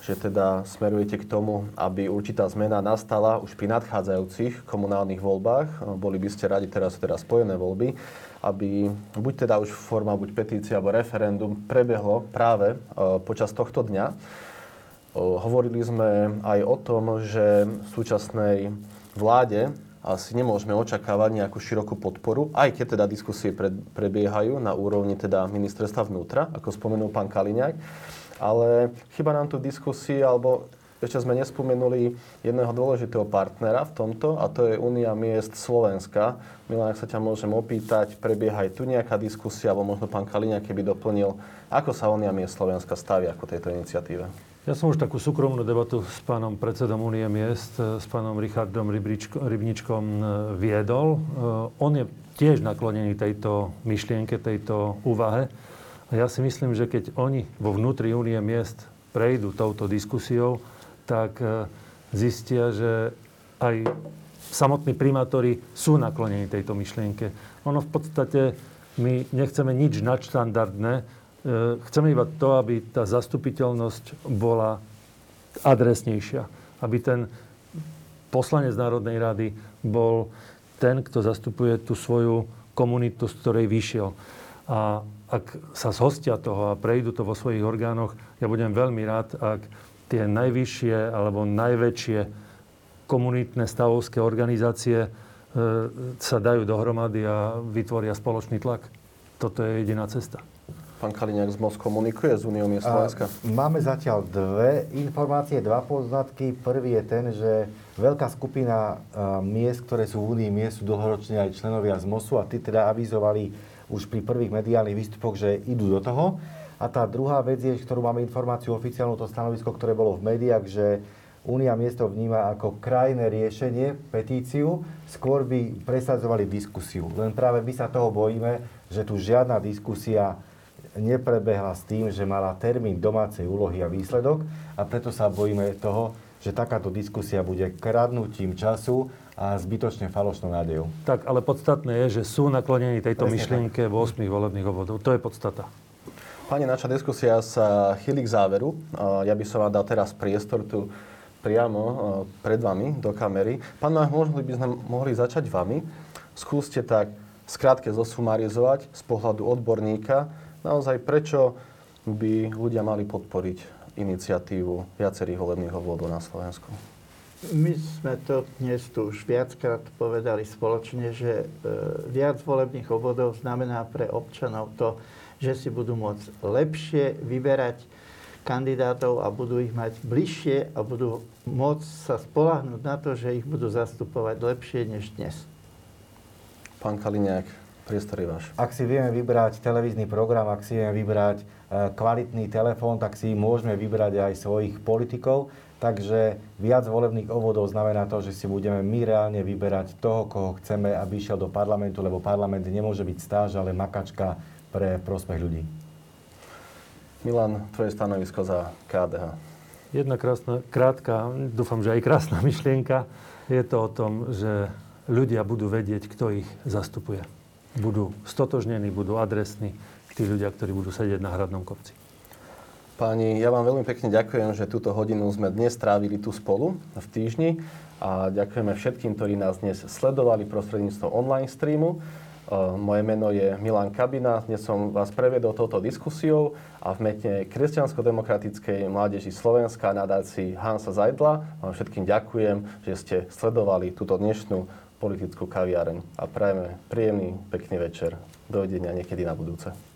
že teda smerujete k tomu, aby určitá zmena nastala už pri nadchádzajúcich komunálnych voľbách. Boli by ste radi, teraz sú teda spojené voľby, aby buď teda už forma, buď petícia, alebo referendum prebehlo práve počas tohto dňa. Hovorili sme aj o tom, že v súčasnej vláde asi nemôžeme očakávať nejakú širokú podporu, aj keď teda diskusie prebiehajú na úrovni teda ministerstva vnútra, ako spomenul pán Kaliňák. Ale chyba nám tu diskusie, alebo ešte sme nespomenuli jedného dôležitého partnera v tomto, a to je Únia miest Slovenska. Milan, ak sa ťa môžem opýtať, prebieha aj tu nejaká diskusia, alebo možno pán Kaliňák keby doplnil, ako sa Únia miest Slovenska stavia ako tejto iniciatíve? Ja som už takú súkromnú debatu s pánom predsedom Unie miest, s pánom Richardom Rybničkom e, viedol. E, on je tiež naklonený tejto myšlienke, tejto úvahe. A ja si myslím, že keď oni vo vnútri Únie miest prejdú touto diskusiou, tak e, zistia, že aj samotní primátori sú naklonení tejto myšlienke. Ono v podstate, my nechceme nič nadštandardné, E, chceme iba to, aby tá zastupiteľnosť bola adresnejšia. Aby ten poslanec Národnej rady bol ten, kto zastupuje tú svoju komunitu, z ktorej vyšiel. A ak sa zhostia toho a prejdú to vo svojich orgánoch, ja budem veľmi rád, ak tie najvyššie alebo najväčšie komunitné stavovské organizácie e, sa dajú dohromady a vytvoria spoločný tlak. Toto je jediná cesta. Pán Kaliňák z MOS komunikuje s Uniou miest Slovenska? Máme zatiaľ dve informácie, dva poznatky. Prvý je ten, že veľká skupina miest, ktoré sú v Únii, miest sú dlhoročne aj členovia z MOSu a tí teda avizovali už pri prvých mediálnych výstupoch, že idú do toho. A tá druhá vec je, ktorú máme informáciu oficiálnu, to stanovisko, ktoré bolo v médiách, že Únia miesto vníma ako krajné riešenie, petíciu, skôr by presadzovali diskusiu. Len práve my sa toho bojíme, že tu žiadna diskusia neprebehla s tým, že mala termín domácej úlohy a výsledok a preto sa bojíme toho, že takáto diskusia bude kradnutím času a zbytočne falošnou nádejou. Tak, ale podstatné je, že sú naklonení tejto Presne myšlienke tak. v 8 volebných obvodov. To je podstata. Pani, naša diskusia sa chýli k záveru. Ja by som vám dal teraz priestor tu priamo pred vami do kamery. Pán mohli by sme mohli začať vami. Skúste tak skrátke zosumarizovať z pohľadu odborníka, naozaj prečo by ľudia mali podporiť iniciatívu viacerých volebných obvodov na Slovensku? My sme to dnes tu už viackrát povedali spoločne, že e, viac volebných obvodov znamená pre občanov to, že si budú môcť lepšie vyberať kandidátov a budú ich mať bližšie a budú môcť sa spolahnúť na to, že ich budú zastupovať lepšie než dnes. Pán Kaliňák, Priestor je váš. Ak si vieme vybrať televízny program, ak si vieme vybrať kvalitný telefón, tak si môžeme vybrať aj svojich politikov. Takže viac volebných obvodov znamená to, že si budeme my reálne vyberať toho, koho chceme, aby išiel do parlamentu, lebo parlament nemôže byť stáž, ale makačka pre prospech ľudí. Milan, tvoje stanovisko za KDH. Jedna krásna, krátka, dúfam, že aj krásna myšlienka. Je to o tom, že ľudia budú vedieť, kto ich zastupuje budú stotožnení, budú adresní tí ľudia, ktorí budú sedieť na hradnom kopci. Páni, ja vám veľmi pekne ďakujem, že túto hodinu sme dnes strávili tu spolu v týždni a ďakujeme všetkým, ktorí nás dnes sledovali prostredníctvom online streamu. E, moje meno je Milan Kabina, dnes som vás prevedol touto diskusiou a v mene Kresťansko-demokratickej mládeži Slovenska nadácii Hansa Zajdla vám všetkým ďakujem, že ste sledovali túto dnešnú politickú kaviareň a prajeme príjemný, pekný večer. Dovidenia niekedy na budúce.